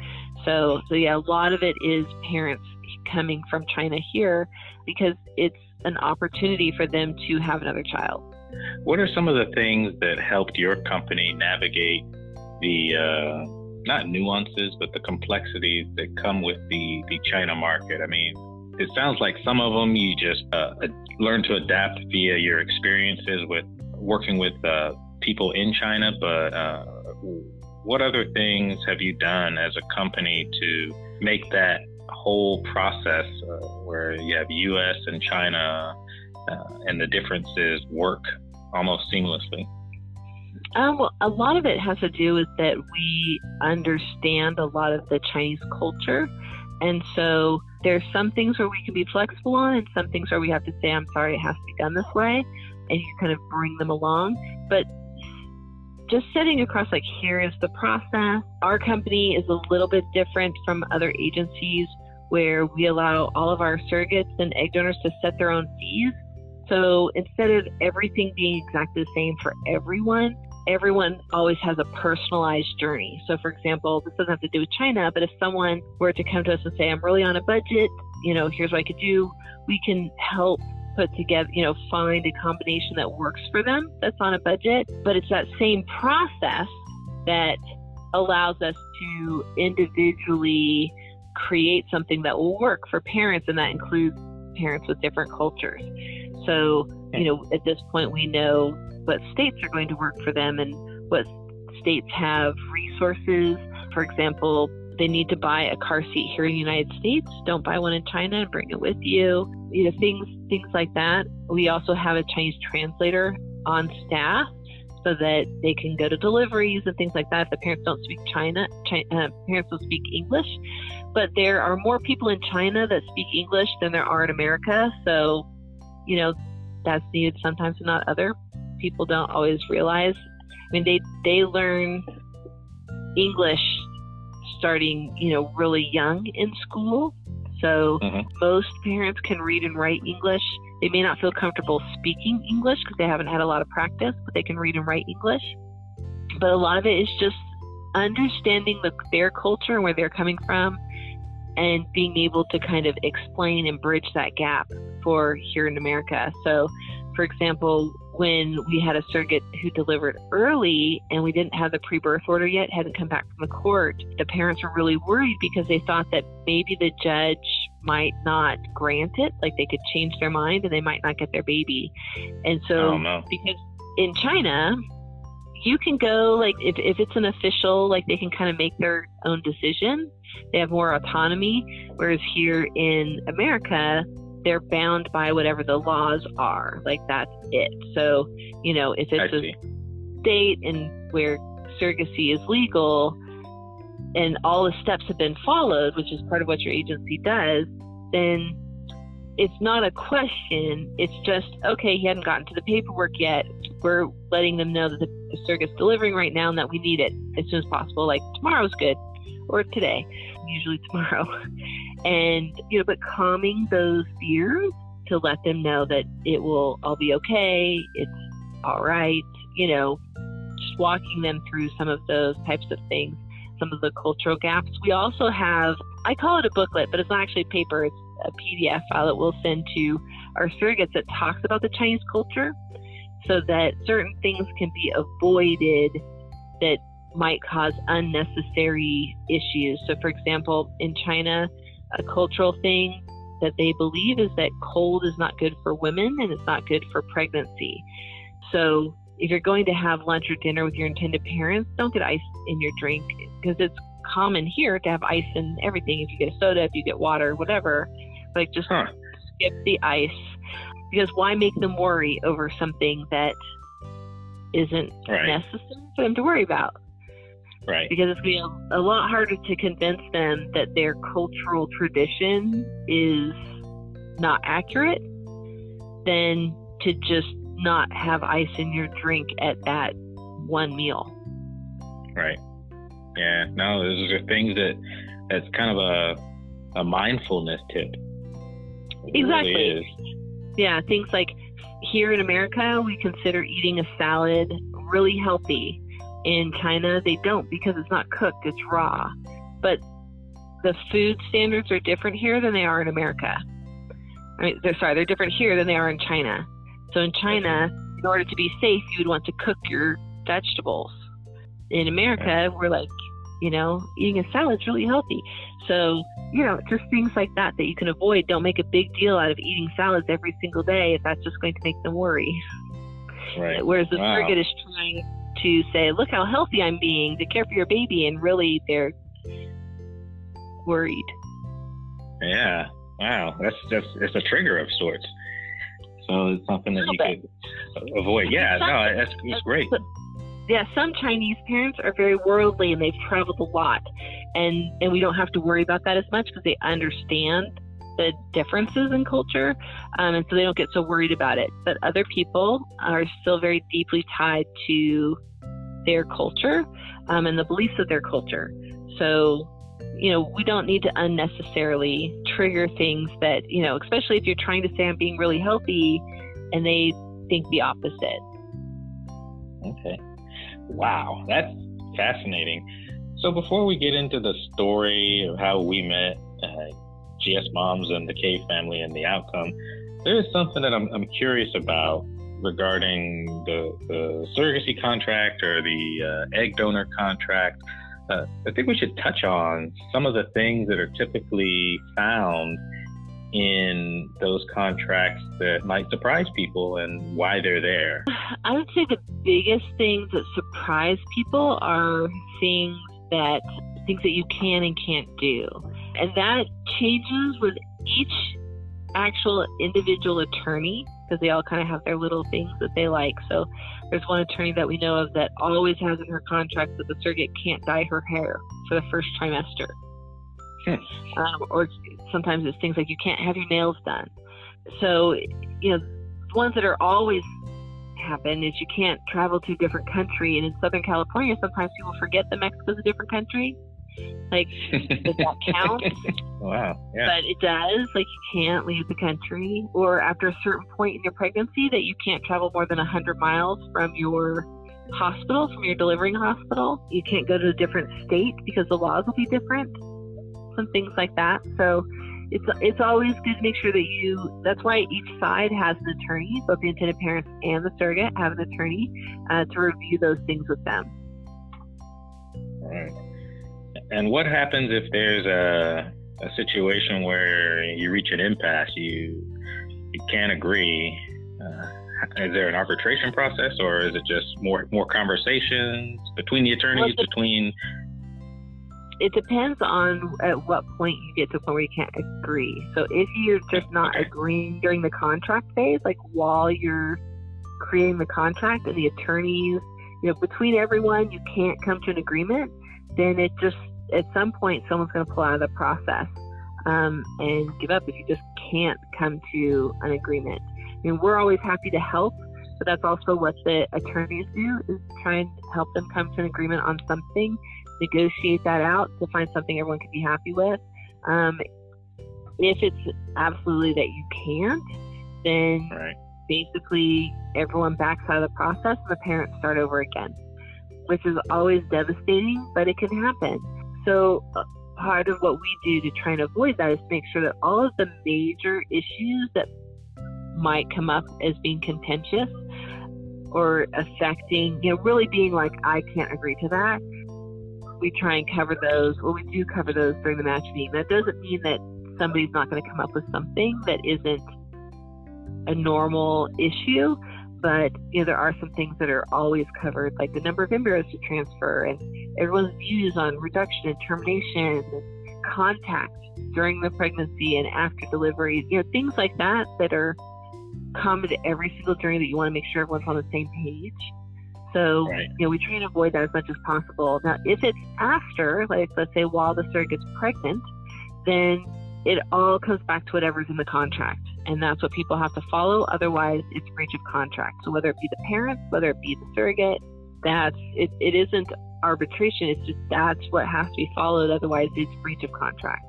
So, so yeah, a lot of it is parents coming from China here because it's an opportunity for them to have another child. What are some of the things that helped your company navigate the uh, not nuances, but the complexities that come with the the China market? I mean, it sounds like some of them you just uh, learn to adapt via your experiences with working with uh, people in China, but uh, what other things have you done as a company to make that whole process uh, where you have U.S. and China uh, and the differences work almost seamlessly? Um, well, a lot of it has to do with that we understand a lot of the Chinese culture. And so there's some things where we can be flexible on, and some things where we have to say, I'm sorry, it has to be done this way. And you kind of bring them along. But just setting across like here is the process. Our company is a little bit different from other agencies where we allow all of our surrogates and egg donors to set their own fees. So instead of everything being exactly the same for everyone, everyone always has a personalized journey. So, for example, this doesn't have to do with China, but if someone were to come to us and say, I'm really on a budget, you know, here's what I could do, we can help put together, you know, find a combination that works for them that's on a budget. But it's that same process that allows us to individually create something that will work for parents, and that includes parents with different cultures. So, you know, at this point, we know what states are going to work for them and what states have resources. For example, they need to buy a car seat here in the United States. Don't buy one in China and bring it with you. You know, things things like that. We also have a Chinese translator on staff so that they can go to deliveries and things like that. If the parents don't speak China, China uh, parents will speak English. But there are more people in China that speak English than there are in America. So, you know, that's needed sometimes and not other. People don't always realize. I mean, they they learn English starting, you know, really young in school. So mm-hmm. most parents can read and write English. They may not feel comfortable speaking English because they haven't had a lot of practice, but they can read and write English. But a lot of it is just understanding the, their culture and where they're coming from and being able to kind of explain and bridge that gap for here in America. So, for example, when we had a surrogate who delivered early and we didn't have the pre birth order yet, hadn't come back from the court, the parents were really worried because they thought that maybe the judge might not grant it, like they could change their mind and they might not get their baby. And so, oh, because in China, you can go, like, if, if it's an official, like, they can kind of make their own decision. They have more autonomy. Whereas here in America, they're bound by whatever the laws are. Like that's it. So, you know, if it's a state and where surrogacy is legal and all the steps have been followed, which is part of what your agency does, then it's not a question. It's just, okay, he hadn't gotten to the paperwork yet. We're letting them know that the, the surrogate's delivering right now and that we need it as soon as possible. Like tomorrow's good or today, usually tomorrow. [laughs] and you know but calming those fears to let them know that it will all be okay it's all right you know just walking them through some of those types of things some of the cultural gaps. We also have i call it a booklet but it's not actually paper it's a pdf file that we'll send to our surrogates that talks about the chinese culture so that certain things can be avoided that might cause unnecessary issues. So for example in china a cultural thing that they believe is that cold is not good for women and it's not good for pregnancy. So if you're going to have lunch or dinner with your intended parents, don't get ice in your drink because it's common here to have ice in everything. If you get a soda, if you get water, whatever, like just huh. skip the ice because why make them worry over something that isn't right. necessary for them to worry about? Right. Because it's going to be a, a lot harder to convince them that their cultural tradition is not accurate than to just not have ice in your drink at that one meal. Right. Yeah. No, those are things that that's kind of a a mindfulness tip. It exactly. Really yeah, things like here in America, we consider eating a salad really healthy. In China, they don't because it's not cooked, it's raw. But the food standards are different here than they are in America. I mean, they're sorry, they're different here than they are in China. So in China, in order to be safe, you would want to cook your vegetables. In America, we're like, you know, eating a salad is really healthy. So, you know, just things like that that you can avoid. Don't make a big deal out of eating salads every single day if that's just going to make them worry. Right. Whereas the wow. surrogate is trying to say, look how healthy I'm being to care for your baby, and really they're worried. Yeah. Wow. That's just, it's a trigger of sorts. So it's something that you bit. could avoid. Yeah, no, that's, that's great. Yeah, some Chinese parents are very worldly and they've traveled a lot, and and we don't have to worry about that as much because they understand the differences in culture, um, and so they don't get so worried about it. But other people are still very deeply tied to their culture um, and the beliefs of their culture. So you know, we don't need to unnecessarily trigger things that, you know, especially if you're trying to say I'm being really healthy and they think the opposite. Okay. Wow, that's fascinating. So before we get into the story of how we met uh, GS Moms and the Cave family and the outcome, there is something that I'm, I'm curious about regarding the, the surrogacy contract or the uh, egg donor contract uh, I think we should touch on some of the things that are typically found in those contracts that might surprise people and why they're there. I would say the biggest things that surprise people are things that things that you can and can't do. And that changes with each actual individual attorney because they all kind of have their little things that they like. So there's one attorney that we know of that always has in her contract that the surrogate can't dye her hair for the first trimester. Hmm. Um, or sometimes it's things like you can't have your nails done. So, you know, the ones that are always happen is you can't travel to a different country. And in Southern California, sometimes people forget that Mexico's a different country. Like, does that count? [laughs] wow. Yeah. But it does. Like, you can't leave the country, or after a certain point in your pregnancy, that you can't travel more than 100 miles from your hospital, from your delivering hospital. You can't go to a different state because the laws will be different. Some things like that. So, it's it's always good to make sure that you. That's why each side has an attorney. Both the intended parents and the surrogate have an attorney uh, to review those things with them. All right. And what happens if there's a, a situation where you reach an impasse, you you can't agree? Uh, is there an arbitration process, or is it just more more conversations between the attorneys? Well, between it depends on at what point you get to a point where you can't agree. So if you're just not okay. agreeing during the contract phase, like while you're creating the contract and the attorneys, you know, between everyone, you can't come to an agreement, then it just at some point someone's going to pull out of the process um, and give up if you just can't come to an agreement. I mean, we're always happy to help, but that's also what the attorneys do is try and help them come to an agreement on something, negotiate that out to find something everyone can be happy with. Um, if it's absolutely that you can't, then right. basically everyone backs out of the process and the parents start over again, which is always devastating, but it can happen. So, uh, part of what we do to try and avoid that is make sure that all of the major issues that might come up as being contentious or affecting, you know, really being like, I can't agree to that, we try and cover those, Well, we do cover those during the match meeting. That doesn't mean that somebody's not going to come up with something that isn't a normal issue, but you know there are some things that are always covered, like the number of embryos to transfer and everyone's views on reduction and termination, and contact during the pregnancy and after delivery. You know things like that that are common to every single journey that you want to make sure everyone's on the same page. So, right. you know, we try and avoid that as much as possible. Now, if it's after, like let's say while the surrogate's pregnant, then it all comes back to whatever's in the contract. And that's what people have to follow. Otherwise, it's breach of contract. So whether it be the parents, whether it be the surrogate, that's it, it isn't arbitration. It's just that's what has to be followed. Otherwise, it's breach of contract.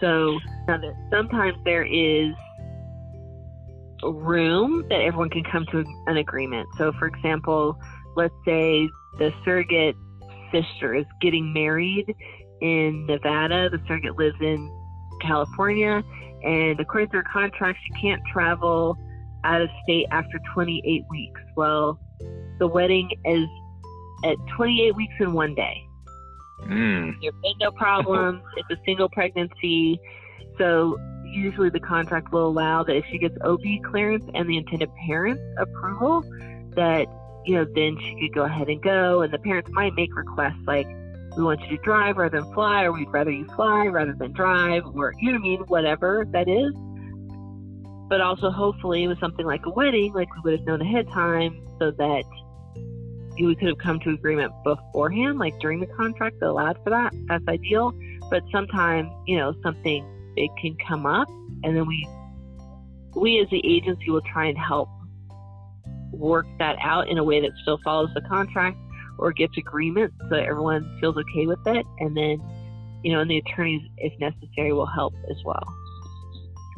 So sometimes there is room that everyone can come to an agreement. So, for example, let's say the surrogate sister is getting married in Nevada. The surrogate lives in California, and according to her contract, she can't travel out of state after 28 weeks. Well, the wedding is at 28 weeks in one day. Mm. There have been no problems. it's a single pregnancy. So usually the contract will allow that if she gets OB clearance and the intended parents approval, that you know then she could go ahead and go. And the parents might make requests like, "We want you to drive rather than fly," or "We'd rather you fly rather than drive," or you know mean, whatever that is. But also, hopefully, with something like a wedding, like we would have known ahead of time, so that we could have come to agreement beforehand, like during the contract that allowed for that. That's ideal. But sometimes, you know, something big can come up, and then we, we as the agency will try and help work that out in a way that still follows the contract or gets agreement so everyone feels okay with it. And then, you know, and the attorneys, if necessary, will help as well.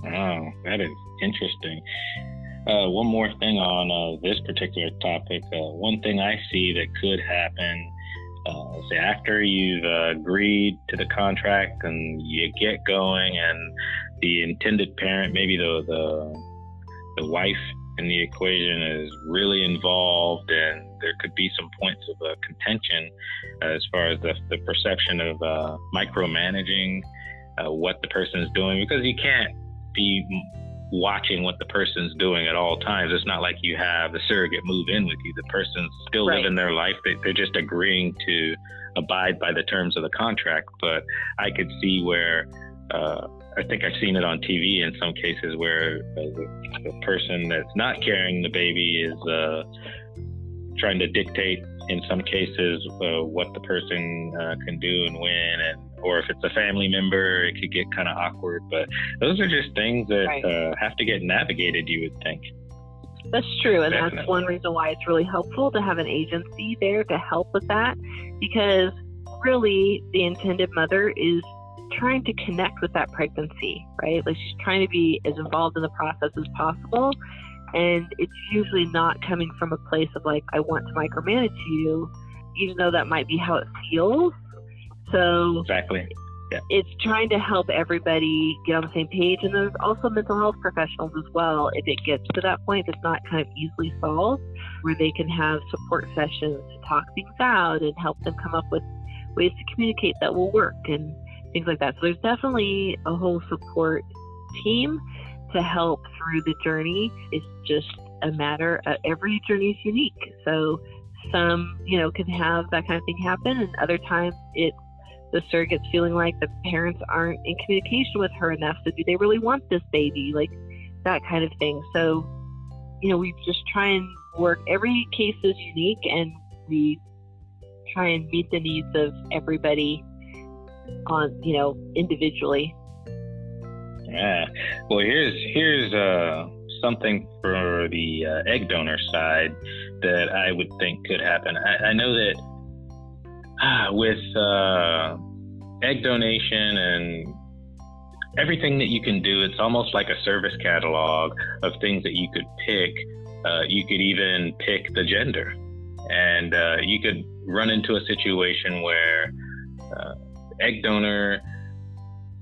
Oh, that is interesting. Uh, one more thing on uh, this particular topic. Uh, one thing I see that could happen, uh, say after you've uh, agreed to the contract and you get going, and the intended parent, maybe the the, the wife in the equation, is really involved, and there could be some points of uh, contention as far as the, the perception of micromanaging what the person is doing, because you can't be watching what the person's doing at all times. It's not like you have the surrogate move in with you. The person's still right. living their life. They, they're just agreeing to abide by the terms of the contract. But I could see where uh, I think I've seen it on TV in some cases where the, the, person that's not carrying the baby is uh, trying to dictate in some cases uh, what the person uh, can do and when and or if it's a family member it could get kind of awkward but those are just things that right. uh, have to get navigated you would think that's true and Definitely. that's one reason why it's really helpful to have an agency there to help with that because really the intended mother is trying to connect with that pregnancy right like she's trying to be as involved in the process as possible and it's usually not coming from a place of like, I want to micromanage you, even though that might be how it feels. So, exactly. Yeah. It's trying to help everybody get on the same page. And there's also mental health professionals as well. If it gets to that point, it's not kind of easily solved, where they can have support sessions to talk things out and help them come up with ways to communicate that will work and things like that. So there's definitely a whole support team to help through the journey. It's just a matter of every journey is unique. So some, you know, can have that kind of thing happen, and other times it's the surrogate's feeling like the parents aren't in communication with her enough. So do they really want this baby? Like that kind of thing. So, you know, we just try and work. Every case is unique, and we try and meet the needs of everybody on, you know, individually. Yeah. Well, here's here's uh, something for the uh, egg donor side that I would think could happen. I, I know that uh, with uh, egg donation and everything that you can do, it's almost like a service catalog of things that you could pick. Uh, you could even pick the gender, and uh, you could run into a situation where egg donor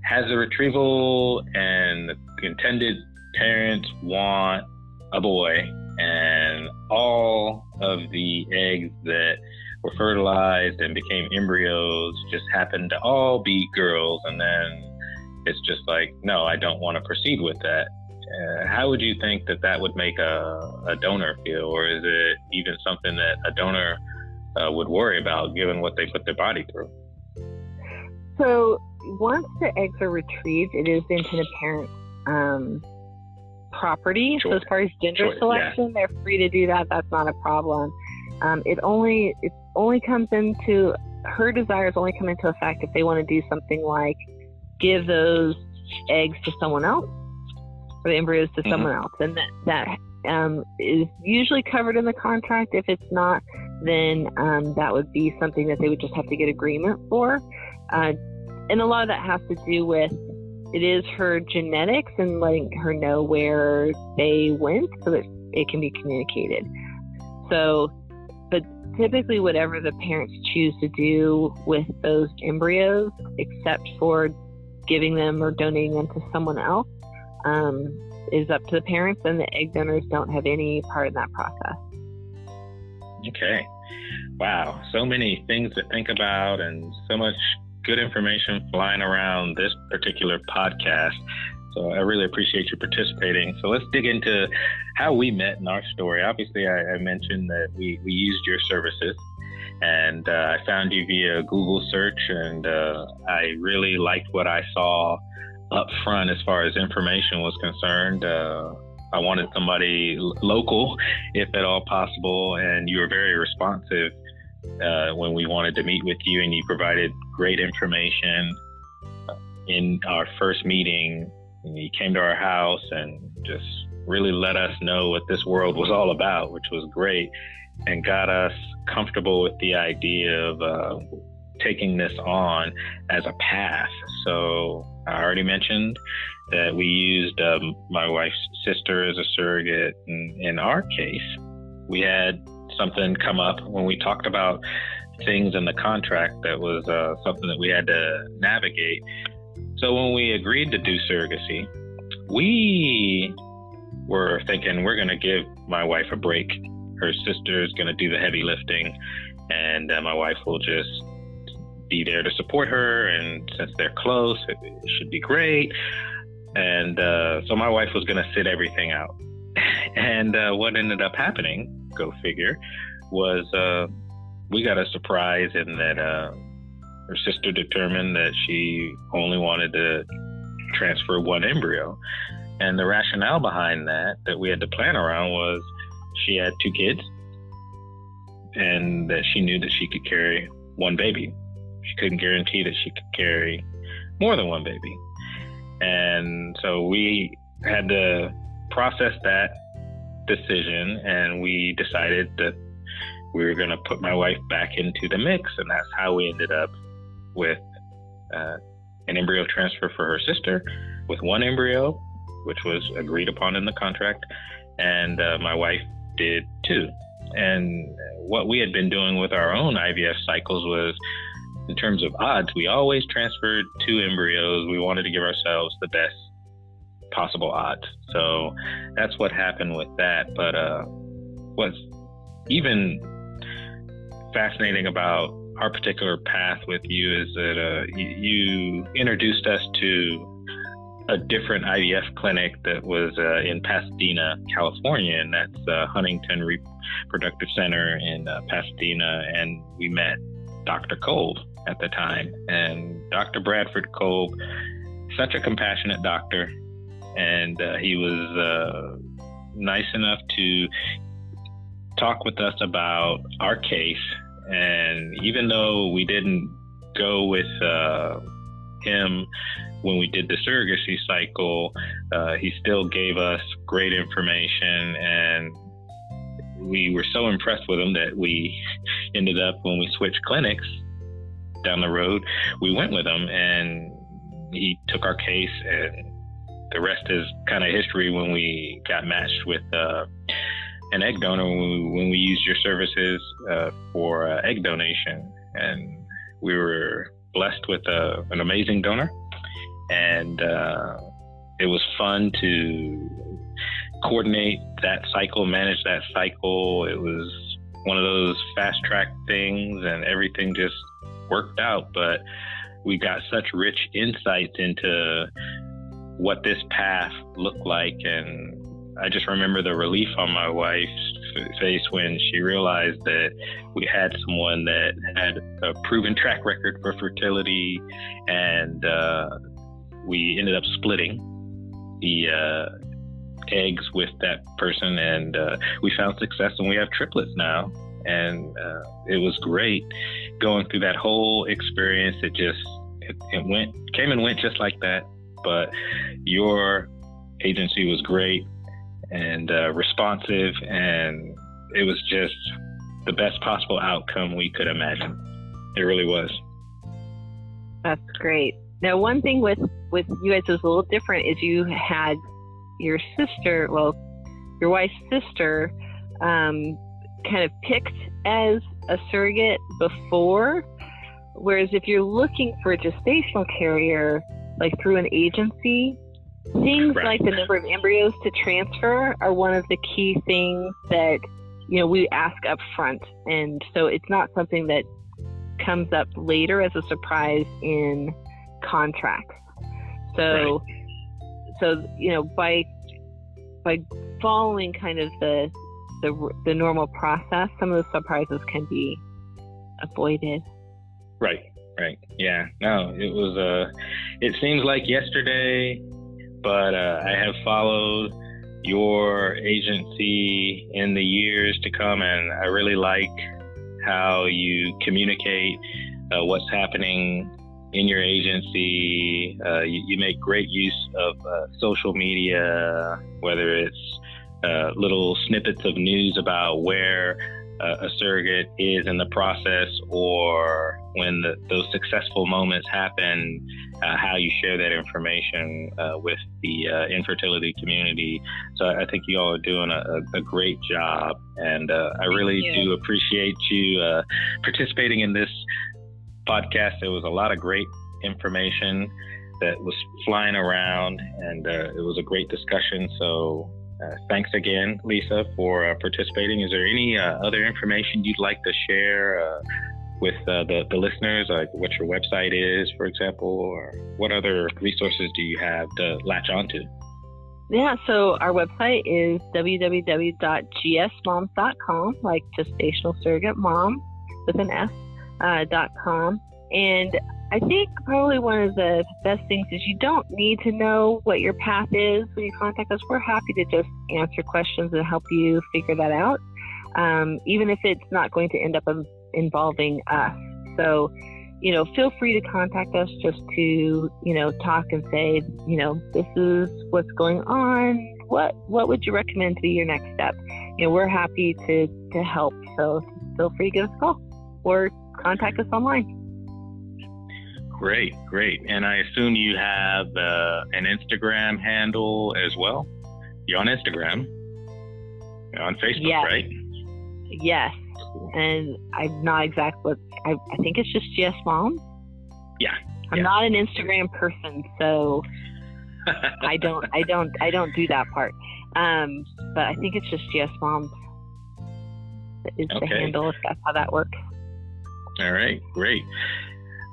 has a retrieval and the intended parents want a boy. And all of the eggs that were fertilized and became embryos just happened to all be girls. And then it's just like no i don't want to proceed with that. Uh, how would you think that that would make a, a donor feel? Or is it even something that a donor uh, would worry about given what they put their body through so once the eggs are retrieved, it is into the intended parent um, property. Sure. So as far as gender sure. selection, yeah. they're free to do that. That's not a problem. Um, it only it only comes into her desires only come into effect if they want to do something like give those eggs to someone else or the embryos to mm-hmm. someone else, and that that um, is usually covered in the contract. If it's not, then um, that would be something that they would just have to get agreement for. Uh, and a lot of that has to do with it is her genetics and letting her know where they went so that it can be communicated. So, but typically, whatever the parents choose to do with those embryos, except for giving them or donating them to someone else, um, is up to the parents, and the egg donors don't have any part in that process. Okay. Wow. So many things to think about and so much good information flying around this particular podcast. So I really appreciate you participating. So let's dig into how we met in our story. Obviously, I, I mentioned that we, we used your services and uh, I found you via Google search, and uh, I really liked what I saw up front as far as information was concerned. Uh, I wanted somebody local, if at all possible, and you were very responsive uh, when we wanted to meet with you, and you provided great information in our first meeting. You came to our house and just really let us know what this world was all about, which was great, and got us comfortable with the idea of uh, taking this on as a path. So I already mentioned that we used um, my wife's sister as a surrogate. In, in our case, we had something come up when we talked about things in the contract that was uh, something that we had to navigate. So when we agreed to do surrogacy, we were thinking we're going to give my wife a break. Her sister is going to do the heavy lifting, and uh, my wife will just be there to support her. And since they're close, it, it should be great. And uh, so my wife was going to sit everything out. [laughs] and uh, what ended up happening go figure, was uh, we got a surprise in that uh, her sister determined that she only wanted to transfer one embryo. And the rationale behind that, that we had to plan around, was she had two kids and that she knew that she could carry one baby. She couldn't guarantee that she could carry more than one baby. And so we had to process that decision, and we decided that we were going to put my wife back into the mix, and that's how we ended up with uh, an embryo transfer for her sister, with one embryo, which was agreed upon in the contract, and uh, my wife did too. And what we had been doing with our own IVF cycles was, in terms of odds, we always transferred two embryos. We wanted to give ourselves the best possible odds. So that's what happened with that. But uh, what's even fascinating about our particular path with you is that uh, you introduced us to a different IVF clinic that was uh, in Pasadena, California, and that's uh, Huntington Reproductive Center in uh, Pasadena. And we met Dr. Kolb at the time, and Dr. Bradford Kolb, such a compassionate doctor, and uh, he was uh, nice enough to talk with us about our case. And even though we didn't go with uh, him when we did the surrogacy cycle, uh, he still gave us great information and we were so impressed with him that we [laughs] ended up when we switched clinics down the road, we went with him and he took our case and the rest is kind of history when we got matched with uh, an egg donor when we, when we used your services uh, for uh, egg donation. And we were blessed with uh, an amazing donor. And uh, it was fun to coordinate that cycle, manage that cycle. It was one of those fast track things, and everything just worked out. But we got such rich insights into what this path looked like. And I just remember the relief on my wife's face when she realized that we had someone that had a proven track record for fertility, and uh, we ended up splitting the uh, eggs with that person, and uh, we found success, and we have triplets now. And uh, it was great going through that whole experience. It just it, it went came and went just like that but your agency was great and uh, responsive, and it was just the best possible outcome we could imagine. It really was. That's great. Now, one thing with with you guys, was a little different. Is you had your sister, well, your wife's sister, um, kind of picked as a surrogate before. Whereas if you're looking for a gestational carrier, like through an agency, things right. like the number of embryos to transfer are one of the key things that you know we ask up front and so it's not something that comes up later as a surprise in contracts so right. so you know by by following kind of the the, the normal process some of the surprises can be avoided right right yeah no it was uh it seems like yesterday but uh, I have followed your agency in the years to come, and I really like how you communicate uh, what's happening in your agency. Uh, you, you, make great use of uh, social media, whether it's uh, little snippets of news about where uh, a surrogate is in the process or when the, those successful moments happen, uh, how you share that information uh, with the uh, infertility community. So I think you all are doing a, a great job, and uh, I really do appreciate you uh, participating in this podcast. There was a lot of great information that was flying around, and it was a great discussion. So uh, thanks again, Lisa, for uh, participating. Is there any uh, other information you'd like to share uh, with uh, the, the listeners, like what your website is, for example, or what other resources do you have to latch onto? Yeah, so our website is www.gsmoms.com, like gestational surrogate mom with an S, dot com. And I think probably one of the best things is you don't need to know what your path is when you contact us. We're happy to just answer questions and help you figure that out, um, even if it's not going to end up involving us. So, you know, feel free to contact us just to, you know, talk and say, you know, this is what's going on. What what would you recommend to be your next step? You know, we're happy to to help. So feel free to give us a call or contact us online. Great, great. And I assume you have uh, an Instagram handle as well. You're on Instagram. You're on Facebook, yes. right? Yes. And I'm not exactly. I, I think it's just GS Mom. Yeah. I'm yeah. not an Instagram person, so [laughs] I don't, I don't, I don't do that part. Um, but I think it's just GS Mom is okay. the handle if that's how that works. All right, great.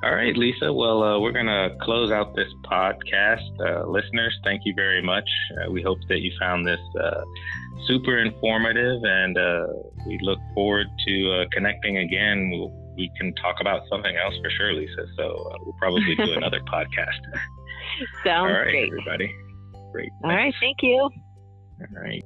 All right, Lisa. Well, uh, we're going to close out this podcast. Uh, listeners, thank you very much. Uh, we hope that you found this uh, super informative, and uh, we look forward to uh, connecting again. We'll, we can talk about something else for sure, Lisa. So we'll probably do [laughs] another podcast. Sounds All right, great. everybody. Great. Thanks. Thank you. All right.